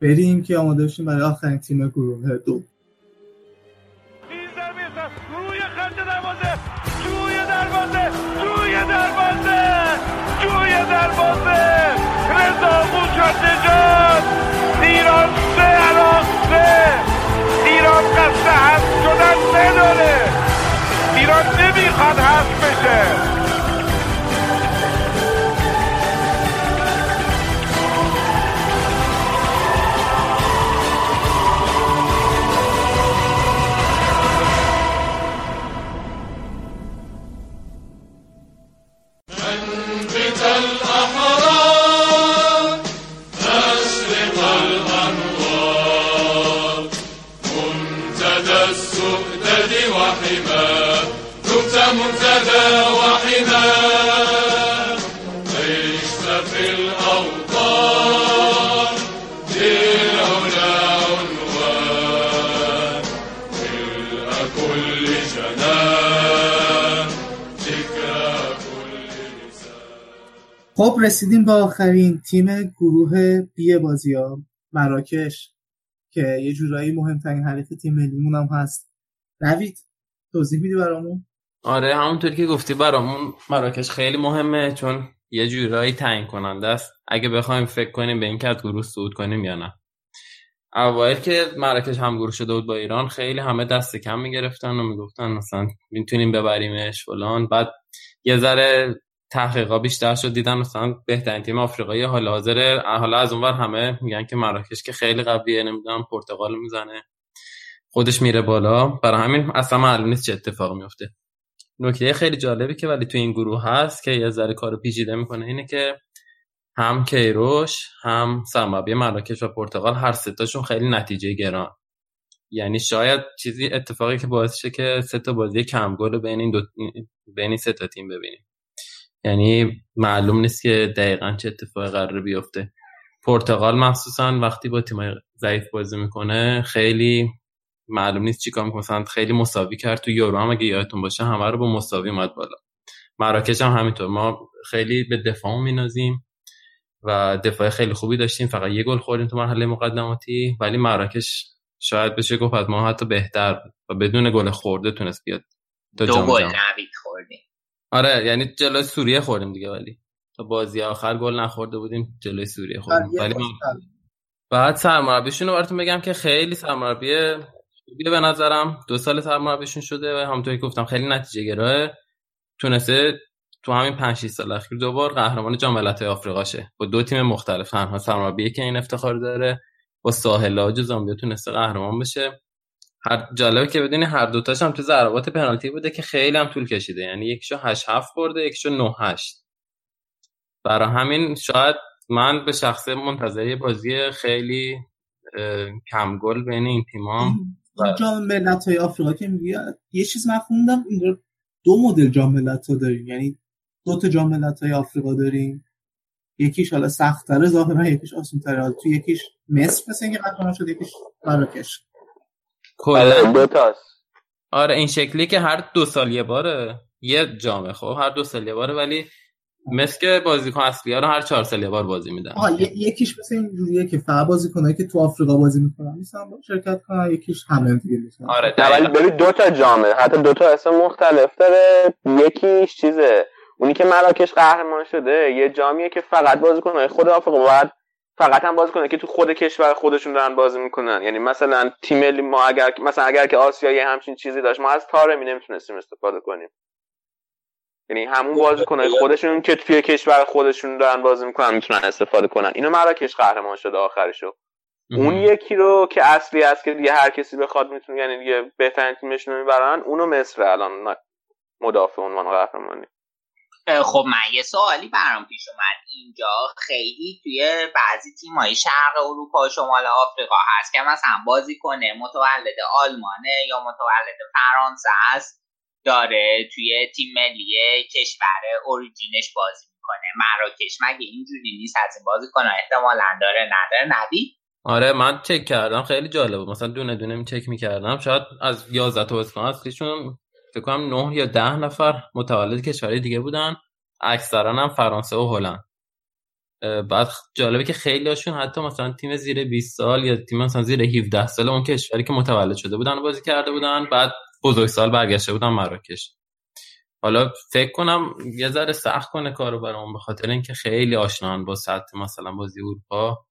بریم که آماده بشیم برای آخرین تیم گروه دو. روی خط دروازه. جوی دروازه. جوی دروازه. جوی دروازه. رضا موشد نجات. ایران سه عراق سه. ایران قصد حذف شدن نداره. ایران نمی‌خواد حذف بشه. منتدى وحما عشت في الأوطان للعلا عنوان. ملء كل جنان. ذكرى خب رسیدیم به آخرین تیم گروه بی بازی ها مراکش که یه جورایی مهمترین حریف تیم ملیمون هم هست. نوید توضیح میدی برامون؟ آره همونطور که گفتی برامون مراکش خیلی مهمه چون یه جورایی تعیین کننده است. اگه بخوایم فکر کنیم به اینکه از گروه صعود کنیم یا نه. اوایل که مراکش هم گروه شده بود با ایران خیلی همه دست کم می‌گرفتن و می‌گفتن مثلا می‌تونیم ببریمش فلان. بعد یه ذره تحقیقا بیشتر شد دیدن مثلا بهترین تیم آفریقایی حال حاضر حالا از اونور همه میگن که مراکش که خیلی قویه نمی‌دونم پرتغال می‌زنه. خودش میره بالا. برای همین اصلا معلوم نیست چه اتفاق میفته نکته خیلی جالبی که ولی تو این گروه هست که یه ذره کارو پیچیده می‌کنه اینه که هم کیروش هم سرمربی مراکش و پرتغال هر ستاشون خیلی نتیجه گران. یعنی شاید چیزی اتفاقی که باعث شه که سه تا بازی کم گل بین این دو بین این سه تا تیم ببینیم. یعنی معلوم نیست که دقیقا چه اتفاقی قرار بیفته. پرتغال مخصوصا وقتی با تیم ضعیف بازی می‌کنه خیلی معلوم نیست چیکار می‌کنه. مثلا خیلی مساوی کرد تو یورو. هم اگه یادتون باشه همه رو با مساوی اومد بالا. مراکش هم همینطور. ما خیلی به دفاع مینازیم و دفاع خیلی خوبی داشتیم. فقط یه گل خوردیم تو مرحله مقدماتی. ولی مراکش شاید بشه گفت از ما حتی بهتر بود و بدون گل خورده تونست بیاد دو گل نوید خوردیم. آره یعنی جلوی سوریه خوردیم دیگه. ولی تا بازی آخر گل نخورده بودیم جلوی سوریه خوردیم. ولی ما بعد سرمربیشون رو براتون بگم که خیلی سرمربی به نظرم دو سال سرمربیشون شده و همونطوری که گفتم خیلی نتیجه گراه. تونسته تو همین 5 6 سال اخیر دوبار قهرمان جام ملت‌های آفریقا شه. با دو تیم مختلف تنها سرمربی که این افتخار داره با ساحل و زامبیا تونسته قهرمان بشه. هر جالبه که بدونی هر دوتاش هم تو ضربات پنالتی بوده که خیلی هم طول کشیده. یعنی یکیشو 8 7 برده یکیشو 9 8 برای همین شاید من به شخصه منتظر بازی خیلی کم گل بین این تیم‌ها و... جام ملت‌های آفریقا که میگه یه چیز من خوندم این دو مدل جام ملت‌ها داریم. یعنی دو تا جام ملت‌های آفریقا داریم. یکیش حالا سخت‌تره ظاهرا یکیش آسان‌تره تو یکیش مصر مثل اینکه قهرمان شد یکیش مراکش. کلا دو تاست. آره این شکلی که هر دو سال یه باره. یه جامه خب هر دو سال یه باره ولی مثل که بازیکن اصلی ها رو هر چهار سال یه بار بازی میدن. آه ی- یکیش مثل این جوریه که فقط بازیکنایی که تو آفریقا بازی می‌کنن نیستن با شرکت کنن یکیش همه دیگه میشن آره نه ولی ببین دو تا جامه حتی دو تا اسم مختلف داره یکیش چیزه اونی که مراکش قهرمان شده یه جامیه که فقط بازیکنای خود آفریقا باید فقط هم بازی کنه که تو خود کشور خودشون دارن بازی می‌کنن. یعنی مثلا تیم ملی ما اگر مثلا اگر که آسیایی همچین چیزی داشت ما از تارمی نمی‌تونستیم استفاده کنیم. یعنی همون بازیکنای خودشون که توی کشور خودشون دارن بازی می‌کنن می‌تونن استفاده کنن. اینو مراکش قهرمان شده آخرشو. اون یکی رو که اصلی است که دیگه هر کسی بخواد می‌تونه یعنی دیگه بهترین تیمشون رو می‌برن اونو مصر الان مدافع عنوان قهرمانی. خب من یه سوالی برام پیش اومد. اینجا خیلی توی بعضی تیمای شرق اروپا و شمال آفریقا هست که مثلا بازی کنه متولد آلمانه یا متولد فرانسه است. داره توی تیم ملی کشور اوریجینش بازی می‌کنه. مراکش مگه اینجوری نیست؟ از این بازی کنه احتمالا داره نداره. ندی آره من چک کردم. خیلی جالبه. مثلا دونه دونه می چک می‌کردم. شاید از 11 تا بازیکن اصلیشون فکر کنم 9 یا 10 نفر متولد کشورهای دیگه بودن. اکثرا هم فرانسه و هلند. بعد جالبه که خیلی هاشون حتی مثلا تیم زیر 20 سال یا تیم مثلا زیر 17 سال اون کشوری که متولد شده بودن بازی کرده بودن. بعد بزرگسال برگشته بودن مراکش. حالا فکر کنم یه ذره سخت کنه کارو برام به خاطر اینکه خیلی آشنان با سطح مثلا بازی اروپا.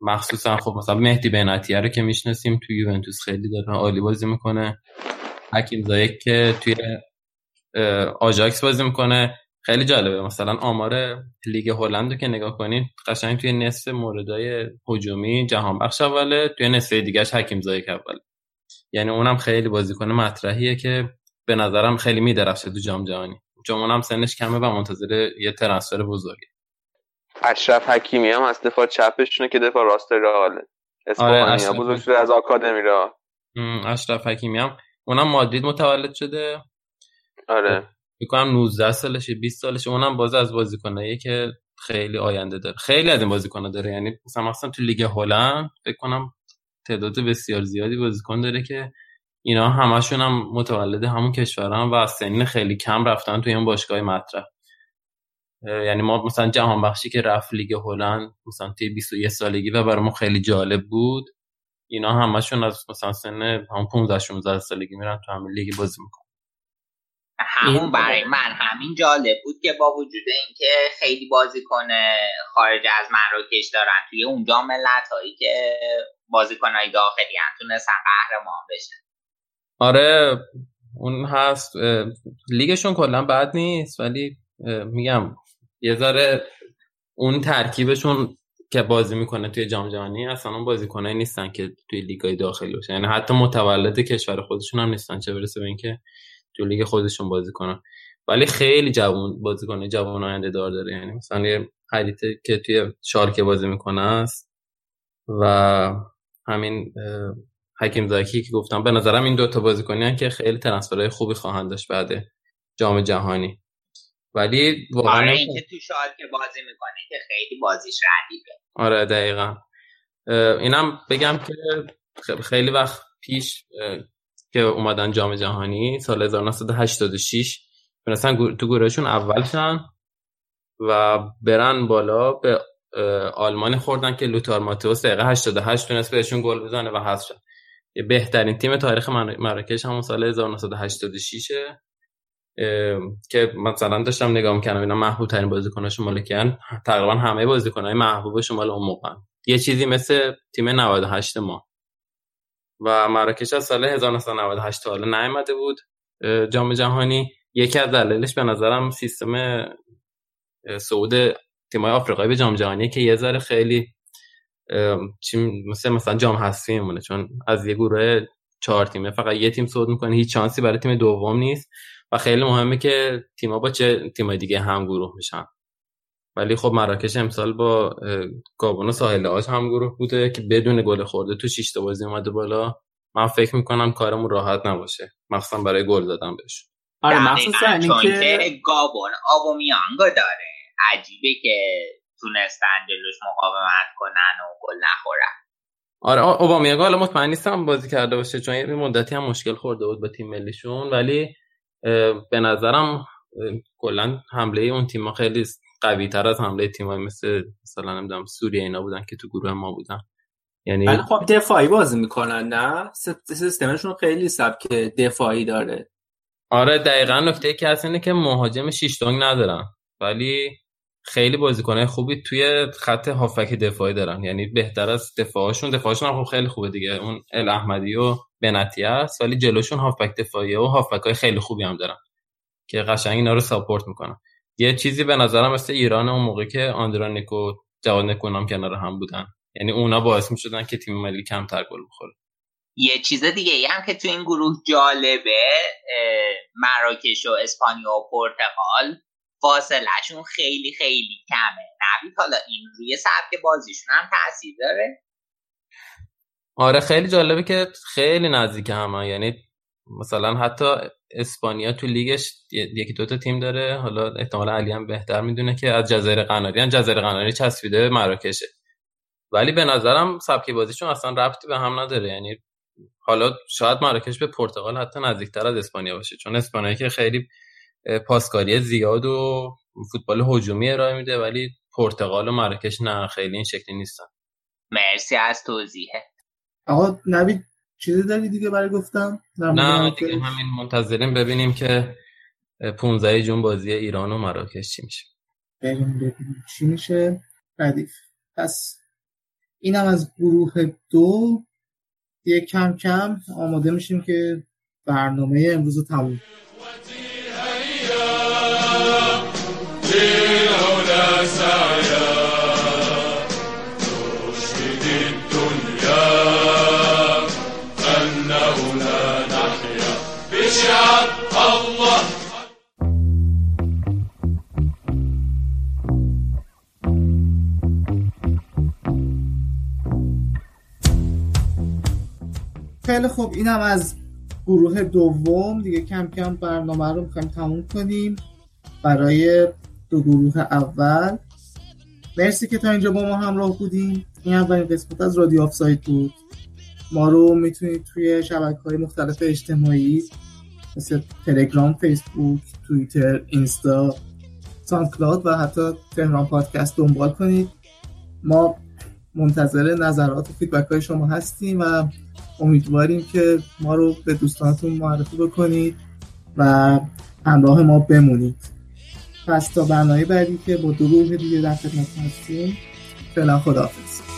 مخصوصا خب مثلا مهدی بناتیه رو که می‌شناسیم توی یوونتوس خیلی داره عالی بازی می‌کنه. حکیم زایک که توی آژاکس بازی می‌کنه. خیلی جالبه. مثلا آمار لیگ هلند رو که نگاه کنید قشنگ توی نصف موردای هجومی جهان بخش اوله توی نصف دیگهش حکیم زایک اوله. یعنی اونم خیلی بازیکن مطرحیه که به نظرم خیلی میدرخشه تو جام جهانی. چون اونم سنش کمه و منتظر یه ترنسفر بزرگه. اشرف حکیمی هم از دفاع چپشونه که دفاع راست رئال. اسپانیا آره بزرگ شده از آکادمی را اشرف حکیمی هم. اونم مادرید متولد شده. آره. می‌کنم 19 سالشه 20 سالشه. اونم باز از بازیکنایی که خیلی آینده داره. خیلی از این بازیکن‌ها داره. یعنی مثلا مثلا تو لیگ هلند فکر کنم تعداد بسیار زیادی بازیکن داره که اینا همشون هم متولد همون کشوران و از سنین خیلی کم رفتن توی این باشگاه مطرح. یعنی ما مثلا جهان بخشی که رفت لیگ هلند مثلا توی 21 سالگی و برای ما خیلی جالب بود اینا همشون از مثلا سن هم 15 16 سالگی میرن تو همین لیگ بازی می‌کنن. همون برای من همین جالب بود که با وجود اینکه خیلی بازیکن خارج از مراکش دارن توی اونجا ملت هایی که بازیکنهای داخلی هم تونستن قهرمان بشن آره اون هست. لیگشون کلا بد نیست ولی میگم یه ذره اون ترکیبشون که بازی می‌کنه توی جام جهانی اصلا اون بازیکنایی نیستن که توی لیگای داخلی باشن. یعنی حتی متولد کشور خودشون هم نیستن چه برسه به اینکه تو لیگ خودشون بازی کنن. ولی خیلی جوان بازیکن جوان آینده دار داره. یعنی مثلا یه حریته که توی شالکه بازی می‌کنه است و همین حکیم زاکی که گفتم. به نظرم این دوتا بازیکنی که خیلی ترنسفرهای خوبی خواهند داشت بعد جام جهانی. ولی واقعا آره اینکه تو شالکه بازی می‌کنه که خیلی بازیش ردیبه آره دقیقا. اینم بگم که خیلی وقت پیش که اومدن جام جهانی سال 1986 تونستن تو گروهشون اول شن و برن بالا به آلمان خوردن که لوتار ماتئوس دقیقه 88 تونست بهشون گل بزنه و حذف شد. بهترین تیم تاریخ مراکش همون سال 1986 که مثلا داشتم نگاه می‌کنم اینا محبوب ترین بازیکناشون مال کیان. تقریبا همه بازیکنای محبوبشون مال اون موقع. یه چیزی مثل تیم 98 ما. و مراکش از سال 1998 تا حالا نیامده بود. جام جهانی یکی از دلایلش به نظرم سیستم صعود تیمای آفریقایی به جام جهانی که یه ذره خیلی چی مثل مثلا جام حذفی میمونه. چون از یه گروه چهار تیمه فقط یه تیم صعود می‌کنه هیچ چانسی برای تیم دوم نیست و خیلی مهمه که تیم‌ها با چه تیمای دیگه هم گروه میشن. ولی خب مراکش امسال با گابون و ساحل آج هم گروه بوده که بدون گل خورده تو شش بازی اومده بالا. من فکر می‌کنم کارمون راحت نباشه. مخصوصا برای گل دادن بهش آره مخصوصا که گابون آبومیانگو داره. عجیبه که تونستن جلوش مقاومت کنن و گل نخورن. آره اوبامیانگو حالا مطمئن نیستم بازی کرده باشه چون یه مدتی هم مشکل خورده بود با تیم ملیشون ولی به نظرم کلا حمله اون تیم خیلی قوی تر از حمله تیمای مثل مثلا نمی‌دونم سوریه اینا بودن که تو گروه ما بودن. یعنی ولی خب دفاعی بازی می‌کنن نه؟ سیستمشون خیلی سبک دفاعی داره. آره دقیقا نکته که هست اینه که مهاجم شیشتونگ ندارن. ولی خیلی بازیکنهای خوبی توی خط هافک دفاعی دارن. یعنی بهتر از دفاعشون. دفاعشون هم خب خیلی خوبه دیگه. اون ال احمدی و بنتی است ولی جلوشون هافک دفاعی و هافک های خیلی خوبی هم دارن که قشنگ اینا رو ساپورت می‌کنن. یه چیزی به نظرم مثل ایران اون موقع که آندرانیک و جواد نکونام کنار هم بودن. یعنی اونا باعث می‌شدن که تیم ملی کمتر گل بخوره. یه چیز دیگه ای هم که تو این گروه جالبه مراکش و اسپانیا و پرتغال. فاصلهشون خیلی خیلی کمه. نبید حالا این روی سبک بازیشون هم تاثیر داره آره خیلی جالبه که خیلی نزدیک همه. یعنی مثلا حتی اسپانیا تو لیگش یکی دوتا تیم داره. حالا احتمال علی هم بهتر می‌دونه که از جزایر قناری. جزایر قناری چسبیده مراکشه. ولی به نظرم سبک بازیشون اصلا ربطی به هم نداره. یعنی حالا شاید مراکش به پرتغال حتی نزدیکتر از اسپانیا باشه. چون اسپانیا که خیلی پاسکاری زیاد و فوتبال هجومی ارائه میده ولی پرتغال و مراکش نه خیلی این شکلی نیستن. مرسی از توضیحه آقا نوید چیزی داری دیگه برای گفتم نه دیگه همین منتظریم ببینیم که 15 جون بازی ایران و مراکش چی میشه. ببینیم ببینیم چی میشه. ردیف. پس اینم از گروه دو. یه کم کم آماده میشیم که برنامه امروز رو تموم خیلی خوب اینم از گروه دوم. دیگه کم کم برنامه رو می‌خوایم تموم کنیم. برای دو گروه اول. مرسی که تا اینجا با ما همراه بودیم این اولین قسمت از رادیو آفساید بود. ما رو می‌تونید توی شبکه های مختلف اجتماعی مثل تلگرام، فیسبوک، توییتر، اینستا، SoundCloud و حتی تهران پادکست دنبال کنید. ما منتظر نظرات و feedback های شما هستیم و امیدواریم که ما رو به دوستانتون معرفی بکنید و همراه ما بمونید. پس تا برنامه بعدی که با دروغ دیگه در خدمت هستیم فعلا خداحافظ.